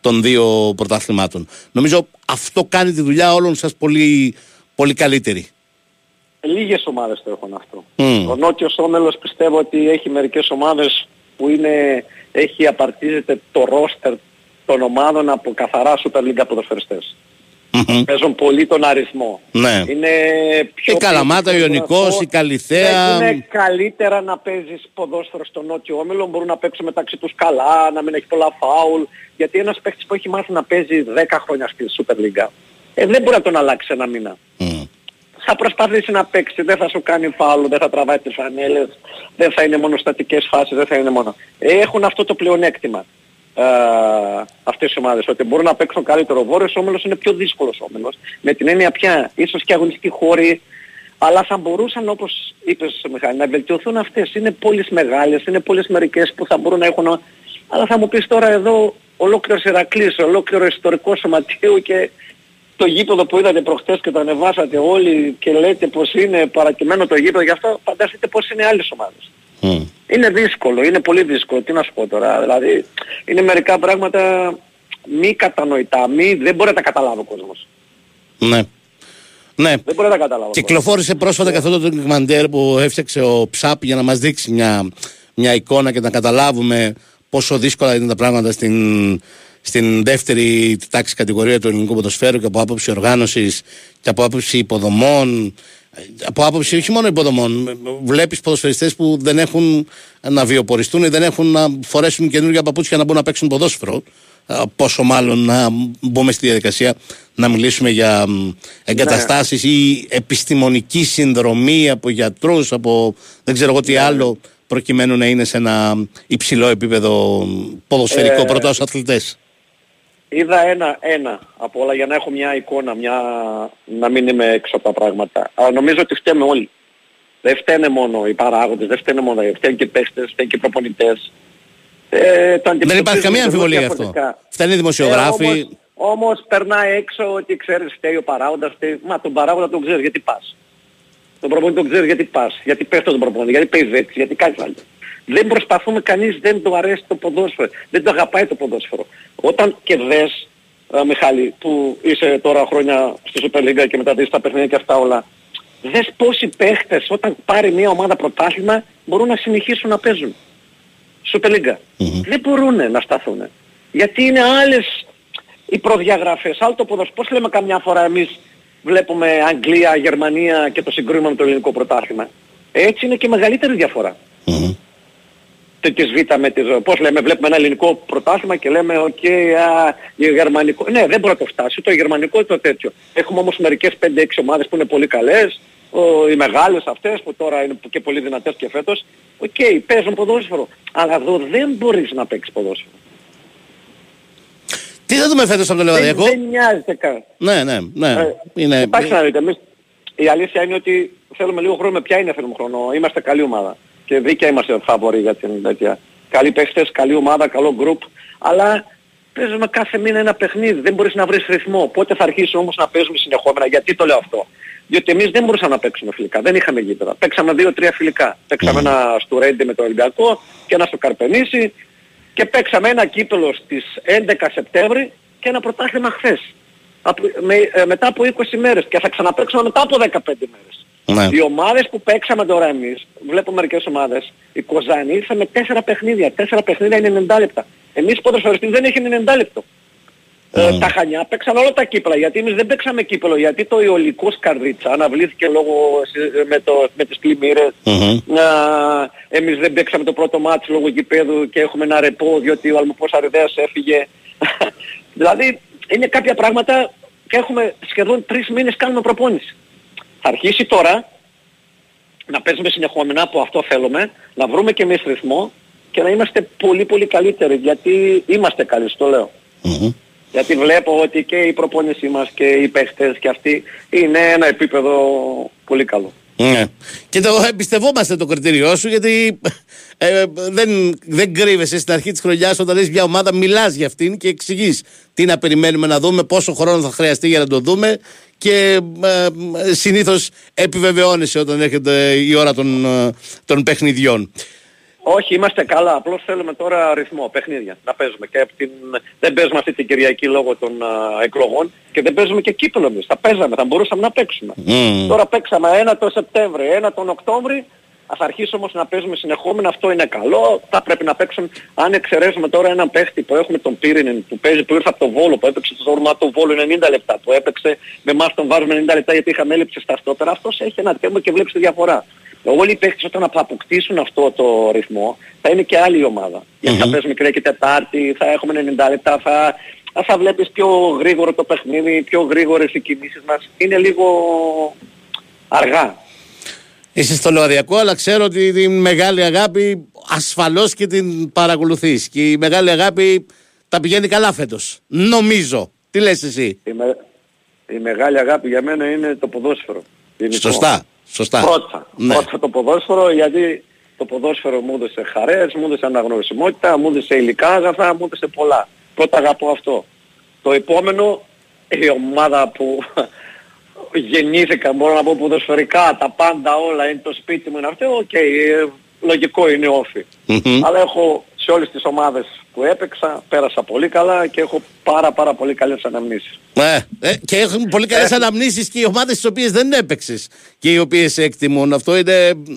των δύο πρωταθλημάτων. Νομίζω αυτό κάνει τη δουλειά όλων σας πολύ, πολύ καλύτερη. Λίγες ομάδες το έχουν αυτό. Μμ. Ο Νότιος Όμελος πιστεύω ότι έχει μερικές ομάδες που είναι, έχει απαρτίζεται το ρόστερ των ομάδων από καθαρά Super League ποδοσφαιριστές. Παίζουν πολύ τον αριθμό. Ναι. Είναι πιο Η Καλαμάτα, ο ποιοτικό Ιωνικός, ποδόσφαιρο. η Καλυθέα. Είναι καλύτερα να παίζεις ποδόσφαιρο στο Νότιο Όμιλο, μπορούν να παίξουν μεταξύ τους καλά, να μην έχει πολλά φάουλ. Γιατί ένας παίκτης που έχει μάθει να παίζει 10 χρόνια στη Super League, ε, δεν μπορεί να τον αλλάξει ένα μήνα. Θα προσπαθήσει να παίξει, δεν θα σου κάνει φάουλ, δεν θα τραβάει τις φανέλες, δεν θα είναι μόνο στατικές φάσεις, δεν θα είναι μόνο. Ε, έχουν αυτό το πλεονέκτημα ε, αυτές οι ομάδες, ότι μπορούν να παίξουν καλύτερο. Ο Βόρειος Όμιλος είναι πιο δύσκολος όμιλος, με την έννοια πια, ίσως και αγωνιστικοί χώροι, αλλά θα μπορούσαν όπως είπες Μιχάλη να βελτιωθούν αυτές. Είναι πόλεις μεγάλες, είναι πόλεις μερικές που θα μπορούν να έχουν... Αλλά θα μου πεις τώρα εδώ ολόκληρος Ηρακλής, ολόκληρο ιστορικό σωματείο και το γήπεδο που είδατε προχτές και το ανεβάσατε όλοι και λέτε πως είναι παρακειμένο το γήπεδο, γι' αυτό φανταστείτε πως είναι άλλες ομάδες. Είναι δύσκολο, είναι πολύ δύσκολο. Τι να σου πω τώρα, δηλαδή είναι μερικά πράγματα μη κατανοητά, μη, δεν μπορεί να τα καταλάβει ο κόσμος. Ναι. Ναι. Δεν μπορεί να τα καταλάβει. ο κόσμος. Κυκλοφόρησε πρόσφατα και αυτό το ντοκιμαντέρ που έφτιαξε ο Ψάπ για να μας δείξει μια, μια εικόνα και να καταλάβουμε πόσο δύσκολα είναι τα πράγματα στην, στην δεύτερη τάξη κατηγορία του ελληνικού ποδοσφαίρου και από άποψη οργάνωσης και από άποψη υποδομών από άποψη όχι μόνο υποδομών. Βλέπεις ποδοσφαιριστές που δεν έχουν να βιοποριστούν ή δεν έχουν να φορέσουν καινούργια παπούτσια να μπουν να παίξουν ποδόσφαιρο. Α, Πόσο μάλλον να μπούμε στη διαδικασία να μιλήσουμε για μ, εγκαταστάσεις ή επιστημονική συνδρομή από γιατρούς, από δεν ξέρω εγώ τι άλλο προκειμένου να είναι σε ένα υψηλό επίπεδο μ, ποδοσφαιρικό Ε, πρώτα ως αθλητές. Είδα ένα, ένα από όλα για να έχω μια εικόνα, μια... να μην είμαι έξω από τα πράγματα. Αλλά νομίζω ότι φταίμε όλοι. Δεν φταίνε μόνο οι παράγοντες, δεν φταίνε μόνο οι φταίνουν και οι παίχτες, φταίνουν και οι προπονητές. Ε, το Δεν υπάρχει καμία αντιμετωπίζουμε αμφιβολία γι' αυτό. διαφορετικά. Φταίνουν οι δημοσιογράφοι. Ε, όμως, όμως περνάει έξω ότι ξέρεις φταίει ο παράγοντας, φταίει... Μα τον παράγοντα τον ξέρεις γιατί πας. Τον προπονητή τον ξέρεις γιατί πας, γιατί πέφτει τον προπονητή, γιατί παίζεις έτσι, γιατί κάνεις άλλο. Δεν προσπαθούμε κανείς, δεν του αρέσει το ποδόσφαιρο, δεν το αγαπάει το ποδόσφαιρο. Όταν και δες, ε, Μιχάλη, που είσαι τώρα χρόνια στη Super League και μετά δεις τα παιχνίδια και αυτά όλα, δες πόσοι παίχτες όταν πάρει μια ομάδα πρωτάθλημα μπορούν να συνεχίσουν να παίζουν. Super League. Δεν μπορούν να σταθούν. Γιατί είναι άλλες οι προδιαγραφές, άλλο το ποδόσφαιρο. Πώς λέμε καμιά φορά εμείς βλέπουμε Αγγλία, Γερμανία και το συγκρίνουμε με το ελληνικό πρωτάθλημα. Έτσι είναι και μεγαλύτερη διαφορά. Το της Β με τις, πώς λέμε, βλέπουμε ένα ελληνικό πρωτάθλημα και λέμε οκ, α, η γερμανικό. Ναι, δεν μπορεί να το φτάσει, το γερμανικό το τέτοιο. Έχουμε όμως μερικές 5-6 ομάδες που είναι πολύ καλές, ο, οι μεγάλες αυτές που τώρα είναι και πολύ δυνατές και φέτος. Οκ, παίζουν ποδόσφαιρο. Αλλά εδώ δεν μπορείς να παίξεις ποδόσφαιρο. Τι θα δούμε φέτος από το Δεν, Λεβαδιακό; δεν νοιάζεται καν. Ναι, ναι, ναι. Ε, είναι, Κοιτάξτε να δείτε, εμείς η αλήθεια είναι ότι θέλουμε λίγο χρόνο. Με ποια είναι θέλουμε χρόνο; Είμαστε καλή ομάδα. Και δίκαια είμαστε φαβοροί για την τέτοια. Καλοί παίχτες, καλή ομάδα, καλό γκρουπ. Αλλά παίζουμε κάθε μήνα ένα παιχνίδι. Δεν μπορείς να βρεις ρυθμό. Πότε θα αρχίσουμε όμως να παίζουμε συνεχόμενα. Γιατί το λέω αυτό. Διότι εμείς δεν μπορούσαμε να παίξουμε φιλικά. Δεν είχαμε γήπεδα. Παίξαμε δύο-τρία φιλικά. Παίξαμε ένα στο Ρέντι με το Ολυμπιακό και ένα στο Καρπενήσι και παίξαμε ένα κύπελο στις 11 Σεπτέμβρη και ένα πρωτάθλημα χθες. Απο- με, ε, μετά από 20 μέρες και θα ξαναπαίξουμε μετά από 15 μέρες. Ναι. Οι ομάδες που παίξαμε τώρα εμείς, βλέπω μερικές ομάδες, η Κοζάνη ήρθε με 4 παιχνίδια. 4 παιχνίδια είναι 90 λεπτά. Εμείς ποδοσφαιριστής δεν έχει 90 λεπτό. Ε, τα Χανιά παίξαν όλα τα κύπελα. Γιατί εμείς δεν παίξαμε κύπελο. Γιατί το Ιωλικός Καρδίτσα αναβλήθηκε λόγω ε, με, το, με τις πλημμύρες. Να, εμείς δεν παίξαμε το πρώτο μάτι λόγω γηπέδου και έχουμε ένα ρεπό διότι ο Αλμοπός Αριδέας έφυγε. [LAUGHS] δηλαδή είναι κάποια πράγματα και έχουμε σχεδόν τρεις μήνες κάνουμε προπόνηση. Θα αρχίσει τώρα να παίζουμε συνεχόμενα που αυτό θέλουμε, να βρούμε και εμείς ρυθμό και να είμαστε πολύ πολύ καλύτεροι γιατί είμαστε καλοί, στο λέω. Γιατί βλέπω ότι και η προπόνησή μας και οι παίχτες και αυτοί είναι ένα επίπεδο πολύ καλό. Ναι. Και το εμπιστευόμαστε το κριτήριό σου γιατί ε, δεν, δεν κρύβεσαι στην αρχή της χρονιάς όταν έχεις μια ομάδα μιλάς για αυτήν και εξηγείς τι να περιμένουμε να δούμε, πόσο χρόνο θα χρειαστεί για να το δούμε και ε, ε, συνήθως επιβεβαιώνεσαι όταν έρχεται η ώρα των, ε, των παιχνιδιών. Όχι, είμαστε καλά. Απλώς θέλουμε τώρα ρυθμό, παιχνίδια να παίζουμε. Και από την... δεν παίζουμε αυτή την Κυριακή λόγω των α, εκλογών και δεν παίζουμε και κύπελο εμείς. Θα παίζαμε, θα μπορούσαμε να παίξουμε. Μμμ. Τώρα παίξαμε ένα το Σεπτέμβρη, ένα τον Οκτώβρη. Θα αρχίσουμε όμως να παίζουμε συνεχόμενα, αυτό είναι καλό. Θα πρέπει να παίξουμε, αν εξαιρέσουμε τώρα έναν παίχτη που έχουμε τον Πύρινεν που παίζει, που ήρθε από το Βόλο, που έπαιξε στο όρμα του Βόλου 90 λεπτά, που έπαιξε με εμάς τον βάζουμε 90 λεπτά γιατί είχαμε έλλειψη στα στόπερα, αυτός έχει ένα τέρμα και βλέπεις τη διαφορά. Όλοι οι παίχτες όταν θα αποκτήσουν αυτό το ρυθμό θα είναι και άλλη ομάδα. Γιατί θα παίζουμε Κυριακή Τετάρτη, θα έχουμε 90 λεπτά, θα, θα βλέπεις πιο γρήγορο το παιχνίδι, πιο γρήγορες οι κινήσεις μας. Είναι λίγο αργά. Είσαι στο λογαριακό, αλλά ξέρω ότι την μεγάλη αγάπη ασφαλώς και την παρακολουθείς. Και η μεγάλη αγάπη τα πηγαίνει καλά φέτος. Νομίζω. Τι λες εσύ; Η, με- η μεγάλη αγάπη για μένα είναι το ποδόσφαιρο. γενικό. Σωστά. Σωστά. Πρώτα. Ναι. Πρώτα το ποδόσφαιρο γιατί το ποδόσφαιρο μου έδωσε χαρές, μου έδωσε αναγνωρισιμότητα, μου έδωσε υλικά αγαθά, μου έδωσε πολλά. Πρώτα αγαπώ αυτό. Το επόμενο, η ομάδα που [LAUGHS] γεννήθηκα, μπορώ να πω ποδοσφαιρικά, τα πάντα όλα είναι το σπίτι μου είναι αυτό, οκ, ε, λογικό είναι ΟΦΗ. Αλλά έχω σε όλες τις ομάδες που έπαιξα, πέρασα πολύ καλά και έχω πάρα πάρα πολύ καλές αναμνήσεις. Ναι, ε, και έχουν πολύ καλές αναμνήσεις και οι ομάδες τις οποίες δεν έπαιξες και οι οποίες σε εκτιμούν. Αυτό είναι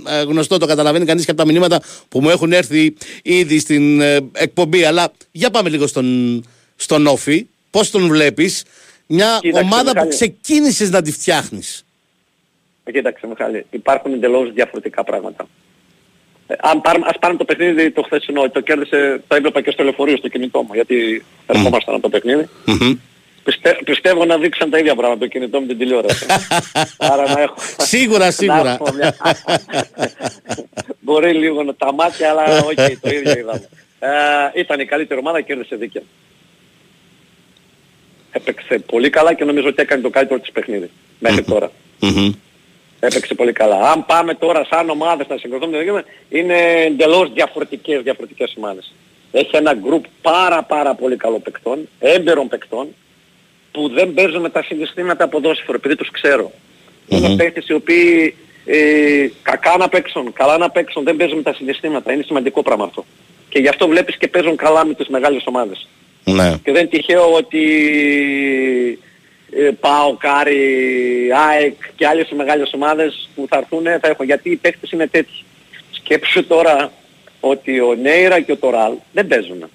ε, γνωστό, το καταλαβαίνει κανείς και από τα μηνύματα που μου έχουν έρθει ήδη στην ε, εκπομπή. Αλλά για πάμε λίγο στον, στον Όφη. Πώς τον βλέπεις, μια Κοίταξε, ομάδα που Μιχάλη. ξεκίνησες να τη φτιάχνεις. Ε, Κοίταξε Μιχάλη, υπάρχουν εντελώς διαφορετικά πράγματα. Ε, αν πάρουμε, ας πάρουμε το παιχνίδι το χθεσινό, το κέρδισε, το έβλεπα και στο λεωφορείο στο κινητό μου, γιατί ερχόμασταν από το παιχνίδι. Πιστε, πιστεύω να δείξαν τα ίδια πράγματα το κινητό με την τηλεόραση. [LAUGHS] Άρα να έχω... Σίγουρα, να σίγουρα. έχω μια- [LAUGHS] Μπορεί λίγο να τα μάτια, αλλά [LAUGHS] οκ, το ίδιο είδαμε. Ε, ήταν η καλύτερη ομάδα, κέρδισε δίκαια. Έπαιξε πολύ καλά και νομίζω ότι έκανε το καλύτερο της παιχνίδι. Μέχρι τώρα. Έπαιξε πολύ καλά. Αν πάμε τώρα σαν ομάδες να συγκροτούμε, το δίκαιο, είναι εντελώς διαφορετικές, διαφορετικές ομάδες. Έχει ένα γκρουπ πάρα πάρα πολύ καλών παικτών, έμπειρων παικτών, που δεν παίζουν με τα συναισθήματα ποδόσφαιρο, επειδή τους ξέρω. Είναι παίχτες οι οποίοι ε, κακά να παίξουν, καλά να παίξουν, δεν παίζουν με τα συναισθήματα. Είναι σημαντικό πράγμα αυτό. Και γι' αυτό βλέπεις και παίζουν καλά με τις μεγάλες ομάδες. Ναι. Και δεν είναι τυχαίο ότι ε, ΠΑΟΚ, Άρη, ΑΕΚ και άλλες μεγάλες ομάδες που θα έρθουν θα έχουν. Γιατί οι παίχτες είναι τέτοιοι. Σκέψου τώρα ότι ο Νέιρα και ο Τωράλ δεν παίζουν.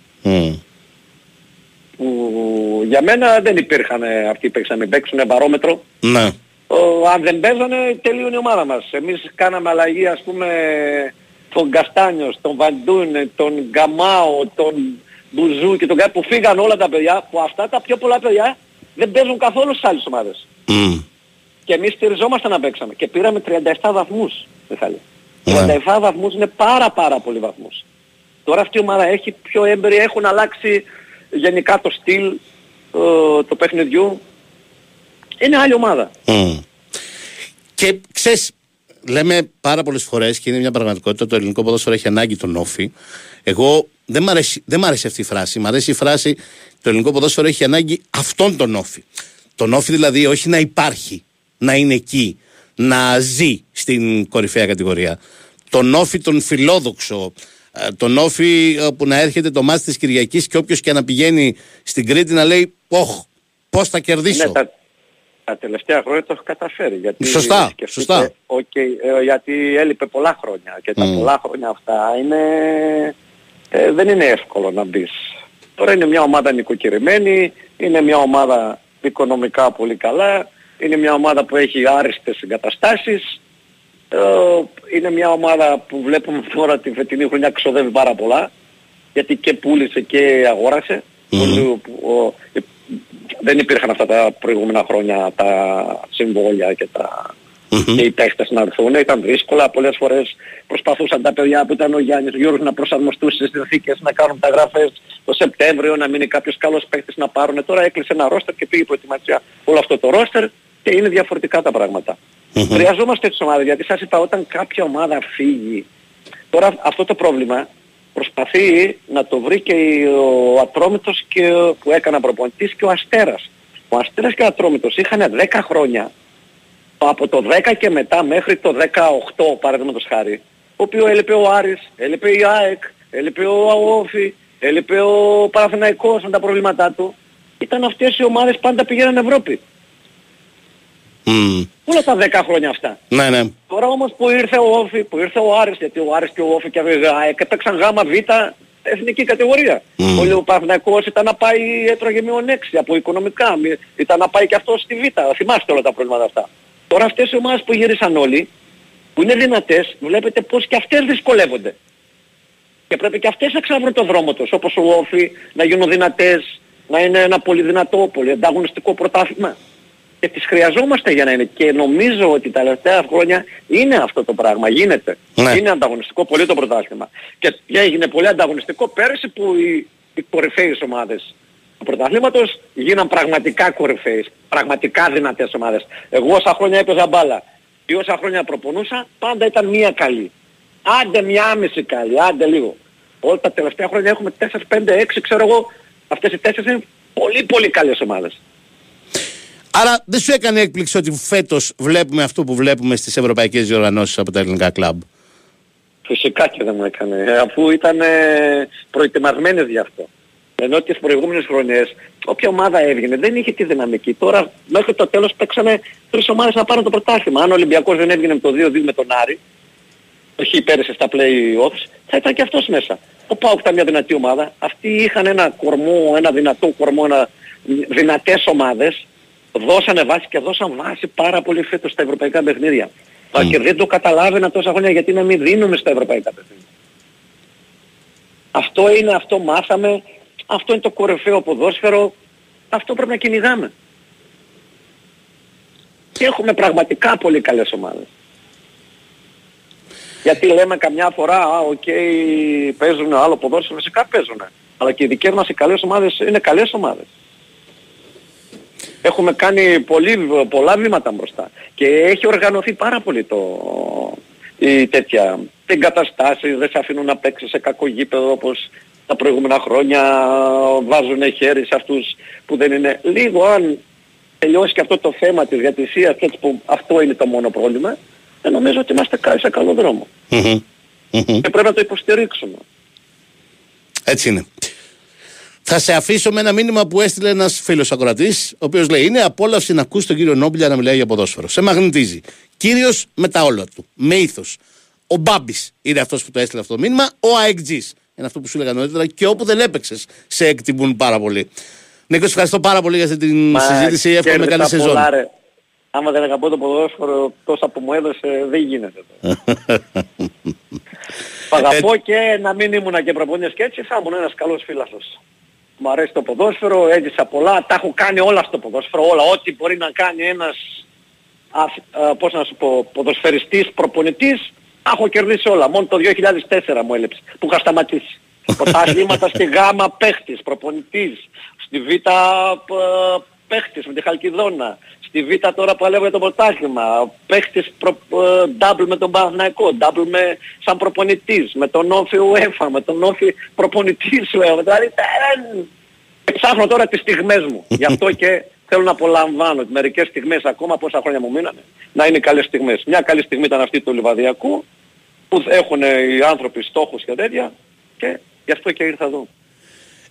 Που για μένα δεν υπήρχαν ε, αυτοί που παίξαν. Μην παίξουν βαρόμετρο. Ναι. Ο, αν δεν παίζανε τελείωνε η ομάδα μας. Εμείς κάναμε αλλαγή ας πούμε τον Καστάνιος, τον Βαντούνε, τον Γκαμάο, τον Μπουζού και τον Κα- που φύγαν όλα τα παιδιά, που αυτά τα πιο πολλά παιδιά δεν παίζουν καθόλου στις άλλες ομάδες. Και εμείς στηριζόμασταν να παίξαμε και πήραμε 37 βαθμούς, Μιχάλη. 37 βαθμούς είναι πάρα πάρα πολλοί βαθμούς. Τώρα αυτή η ομάδα έχει πιο έμπειρη, έχουν αλλάξει γενικά το στυλ ε, το παιχνιδιού. Είναι άλλη ομάδα. Μμ. Και Και ξέρεις, λέμε πάρα πολλές φορές και είναι μια πραγματικότητα το ελληνικό ποδόσφαιρο έχει ανάγκη τον όφη. Εγώ δεν μ' αρέσει, δεν μ' αρέσει αυτή η φράση. Μ' αρέσει η φράση το ελληνικό ποδόσφαιρο έχει ανάγκη αυτόν τον ΟΦΗ. Τον ΟΦΗ δηλαδή όχι να υπάρχει, να είναι εκεί, να ζει στην κορυφαία κατηγορία. Τον ΟΦΗ τον φιλόδοξο, ε, τον ΟΦΗ ε, που να έρχεται το ματς της Κυριακής και όποιος και να πηγαίνει στην Κρήτη να λέει «Ωχ, πώς θα κερδίσω». Ναι, τα, τα τελευταία χρόνια το έχω καταφέρει. Γιατί Σωστά, σκεφτείτε, σωστά. οκ, ε, γιατί έλειπε πολλά χρόνια και τα Μμ. πολλά χρόνια αυτά είναι, ε, δεν είναι εύκολο να μπεις. Τώρα είναι μια ομάδα νοικοκυρημένη, είναι μια ομάδα οικονομικά πολύ καλά, είναι μια ομάδα που έχει άριστες εγκαταστάσεις, ε, είναι μια ομάδα που βλέπουμε [LAUGHS] τώρα τη φετινή χρονιά ξοδεύει πάρα πολλά, γιατί και πούλησε και αγόρασε. Πολύ- ο- ε, δεν υπήρχαν αυτά τα προηγούμενα χρόνια τα συμβόλια και τα και οι παίχτες να έρθουν. Ήταν δύσκολα. Πολλές φορές προσπαθούσαν τα παιδιά που ήταν ο Γιάννης, ο Γιώργος να προσαρμοστούν στις συνθήκες, να κάνουν τα γραφές το Σεπτέμβριο, να μείνει κάποιος καλός παίχτης να πάρουν. Τώρα έκλεισε ένα ρόστερ και πήγε η προετοιμασία όλο αυτό το ρόστερ και είναι διαφορετικά τα πράγματα. Χρειαζόμαστε τις ομάδες γιατί σας είπα όταν κάποια ομάδα φύγει Τώρα αυτό το πρόβλημα προσπαθεί να το βρει και ο Ατρόμητος και, που έκανα προπονητής και ο Αστέρας. Ο Αστέρας και ο Ατρόμητος είχαν 10 χρόνια από το 10 και μετά μέχρι το 18 παραδείγματος χάρη ο οποίος έλειπε ο Άρης, έλειπε η ΑΕΚ, έλειπε ο Αόφη, έλειπε ο Παναθηναϊκός με τα προβλήματά του. Ήταν αυτές οι ομάδες πάντα πήγαιναν Ευρώπη. Μμ. Όλα τα 10 χρόνια αυτά. Ναι, ναι. Τώρα όμως που ήρθε ο Όφη, που ήρθε ο Άρης, γιατί ο Άρης και ο Όφη και ο ΑΕΚ έπαιξαν γάμα β εθνική κατηγορία. Μμμ. Ο Παναθηναϊκός ήταν να πάει, έτρωγε μείον 6 από οικονομικά, μη- ήταν να πάει και αυτό στη Β. Θυμάστε όλα τα προβλήματα αυτά. Τώρα αυτές οι ομάδες που γύρισαν όλοι, που είναι δυνατές, βλέπετε πως και αυτές δυσκολεύονται. Και πρέπει και αυτές να ξαναβρουν το δρόμο τους, όπως ο Όφη, να γίνουν δυνατές, να είναι ένα πολύ δυνατό, πολύ ανταγωνιστικό πρωτάθλημα. Και τις χρειαζόμαστε για να είναι. Και νομίζω ότι τα τελευταία χρόνια είναι αυτό το πράγμα. Γίνεται. Ναι. Είναι ανταγωνιστικό πολύ το πρωτάθλημα. Και έγινε πολύ ανταγωνιστικό πέρυσι που οι, οι κορυφαίες ομάδες του πρωταθλήματος γίναν πραγματικά κορυφαίες. Πραγματικά δυνατές ομάδες. Εγώ όσα χρόνια έπαιζα μπάλα ή όσα χρόνια προπονούσα πάντα ήταν μία καλή. Άντε μία άμεση καλή. Άντε λίγο. Όλα τα τελευταία χρόνια έχουμε 4, 5, 6 ξέρω εγώ. Αυτές οι 4 είναι πολύ πολύ καλές ομάδες. Άρα δεν σου έκανε έκπληξη ότι φέτος βλέπουμε αυτό που βλέπουμε στις ευρωπαϊκές διοργανώσεις από τα ελληνικά κλαμπ; Φυσικά και δεν μου έκανε, ε, αφού ήταν ε, προετοιμασμένες γι' αυτό. Ενώ τις προηγούμενες χρονιές, όποια ομάδα έβγαινε δεν είχε τη δυναμική. Τώρα μέχρι το τέλος παίξανε τρεις ομάδες να πάρουν το πρωτάθλημα. Αν ο Ολυμπιακός δεν έβγαινε με το 2-2 με τον Άρη, όχι πέρυσι στα play-offs, θα ήταν και αυτός μέσα. Ο Πάουκ ήταν μια δυνατή ομάδα. Αυτοί είχαν ένα κορμό, ένα δυνατό κορμό, ένα, δυνατές ομάδες. Δώσανε βάση και δώσαν βάση πάρα πολύ φέτος στα ευρωπαϊκά παιχνίδια. Mm. Και δεν το καταλάβαινα τόσα χρόνια γιατί να μην δίνουμε στα ευρωπαϊκά παιχνίδια. Αυτό είναι, αυτό μάθαμε, αυτό είναι το κορυφαίο ποδόσφαιρο, αυτό πρέπει να κυνηγάμε. Και έχουμε πραγματικά πολύ καλές ομάδες. Γιατί λέμε καμιά φορά, α, οκ, παίζουν άλλο ποδόσφαιρο, φυσικά παίζουν. Αλλά και οι δικές μας οι καλές ομάδες είναι καλές ομάδες. Έχουμε κάνει πολύ, πολλά βήματα μπροστά. Και έχει οργανωθεί πάρα πολύ το, η τέτοια, την καταστάση, δεν σε αφήνουν να παίξεις σε κακό γήπεδο όπως τα προηγούμενα χρόνια, βάζουν χέρι σε αυτούς που δεν είναι. Λίγο αν τελειώσει και αυτό το θέμα της διατησίας και έτσι που αυτό είναι το μόνο πρόβλημα, δεν νομίζω ότι είμαστε κα- σε καλό δρόμο. Και πρέπει να το υποστηρίξουμε. Έτσι είναι. Θα σε αφήσω με ένα μήνυμα που έστειλε ένας φίλος ακροατής, ο οποίος λέει: Είναι απόλαυση να ακούς τον κύριο Νόμπλια να μιλάει για ποδόσφαιρο. Σε μαγνητίζει. Κύριος με τα όλα του. Με ήθο. Ο Μπάμπης είναι αυτός που το έστειλε αυτό το μήνυμα. Ο ΑΕΚΤΖή είναι αυτό που σου έλεγα νωρίτερα. Και όπου δεν έπαιξες, σε εκτιμούν πάρα πολύ. Νίκος, ευχαριστώ πάρα πολύ για αυτή την συζήτηση. Εύχομαι κέρδισα καλή σεζόν. πολλά, ρε. Άμα δεν αγαπώ το ποδόσφαιρο τόσα που μου έδωσε δεν γίνεται. [LAUGHS] Το αγαπώ και να μην ήμουν και προπονητής και έτσι θα ήμουν ένας καλός φίλαθος. Μου αρέσει το ποδόσφαιρο, έζησα πολλά, τα έχω κάνει όλα στο ποδόσφαιρο, όλα, ό,τι μπορεί να κάνει ένας, ας, α, πώς να σου πω, ποδοσφαιριστής, προπονητής, τα έχω κερδίσει όλα. Μόνο το 2004 μου έλειψε, που είχα σταματήσει. [LAUGHS] Πρωταθλήματα στη Γάμα παίχτης, προπονητής, στη Β' π- παίχτης με τη Χαλκιδόνα, Στη Β τώρα παλεύει το πρωτάθλημα. Παίχτης προ, ε, double με τον Παναθηναϊκό, double με, σαν προπονητής, με τον Όφη UEFA, με τον Όφη προπονητής UEFA. Δηλαδή ε, ψάχνω τώρα τις στιγμές μου. Γι' αυτό [LAUGHS] και θέλω να απολαμβάνω μερικές στιγμές ακόμα πόσα χρόνια μου μείνανε να είναι καλές στιγμές. Μια καλή στιγμή ήταν αυτή του Λιβαδιακού που έχουν οι άνθρωποι στόχους και τέτοια και γι' αυτό και ήρθα εδώ.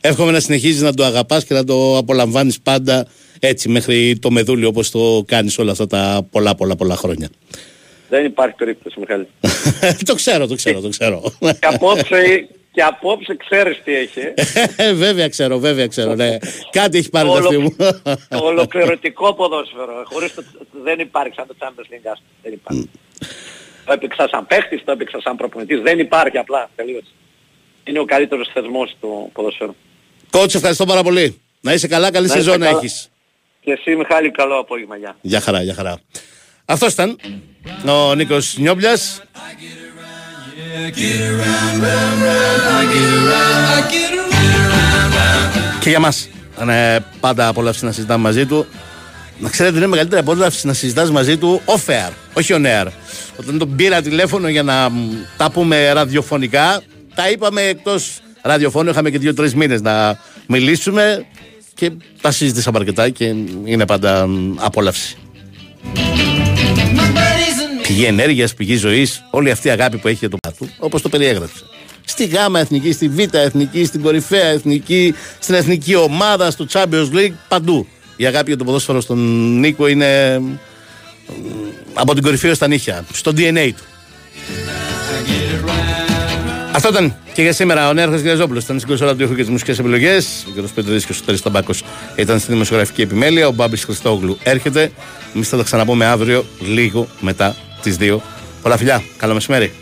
Εύχομαι να συνεχίζεις να το αγαπάς και να το απολαμβάνεις πάντα έτσι μέχρι το μεδούλι όπως το κάνεις όλα αυτά τα πολλά πολλά πολλά χρόνια. Δεν υπάρχει περίπτωση Μιχάλη. [LAUGHS] το ξέρω, το ξέρω, το ξέρω. και απόψε, και απόψε ξέρεις τι έχει. Ε, [LAUGHS] βέβαια ξέρω, βέβαια ξέρω. Ναι. Κάτι έχει πάρει Το το αυτή ολο- μου. το ολοκληρωτικό ποδόσφαιρο. Χωρίς το, δεν υπάρχει σαν το Champions League. άστο. Δεν υπάρχει. το έπαιξα σαν παίχτης, το έπαιξα σαν προπονητής. Δεν υπάρχει απλά. Τελείωσε. Είναι ο καλύτερος θεσμός του ποδοσφαίρου. Κότσε, ευχαριστώ πάρα πολύ. Να είσαι καλά, καλή Να είστε σεζόν να καλά. έχεις. Και εσύ Μιχάλη καλό απόγευμα. Γεια. Για χαρά, για χαρά. Αυτός ήταν ο Νίκος Νιόμπλιας. Και για μας είναι πάντα απόλαυση να συζητάμε μαζί του. Να ξέρετε, είναι μεγαλύτερη απόλαυση να συζητάς μαζί του off air, όχι on air. Όταν τον πήρα τηλέφωνο για να μ, τα πούμε ραδιοφωνικά, τα είπαμε εκτός ραδιοφώνου. Είχαμε και δύο-τρεις μήνες να μιλήσουμε και τα συζητήσαμε αρκετά και είναι πάντα μ, απόλαυση. Πηγή ενέργειας, πηγή ζωής, όλη αυτή η αγάπη που έχει για το πάτου, όπως το περιέγραψε. Στη γάμα εθνική, στη β' εθνική, στην κορυφαία εθνική, στην εθνική ομάδα, στο Champions League, παντού. Η αγάπη για το ποδόσφαιρο στον Νίκο είναι μ, από την κορυφή ως τα νύχια, στο DNA του. Αυτό ήταν και για σήμερα. Ο Νέαρχος Γεραζόπουλο ήταν στην κονσόλα του ήχου και τις μουσικές επιλογές. Ο κ. Πέτρη και ο Σωτήρης Ταμπάκο ήταν στη δημοσιογραφική επιμέλεια. Ο Μπάμπης Χριστόγλου έρχεται. Εμείς θα τα ξαναπούμε αύριο λίγο μετά τις 2. Πολλά φιλιά. Καλό μεσημέρι.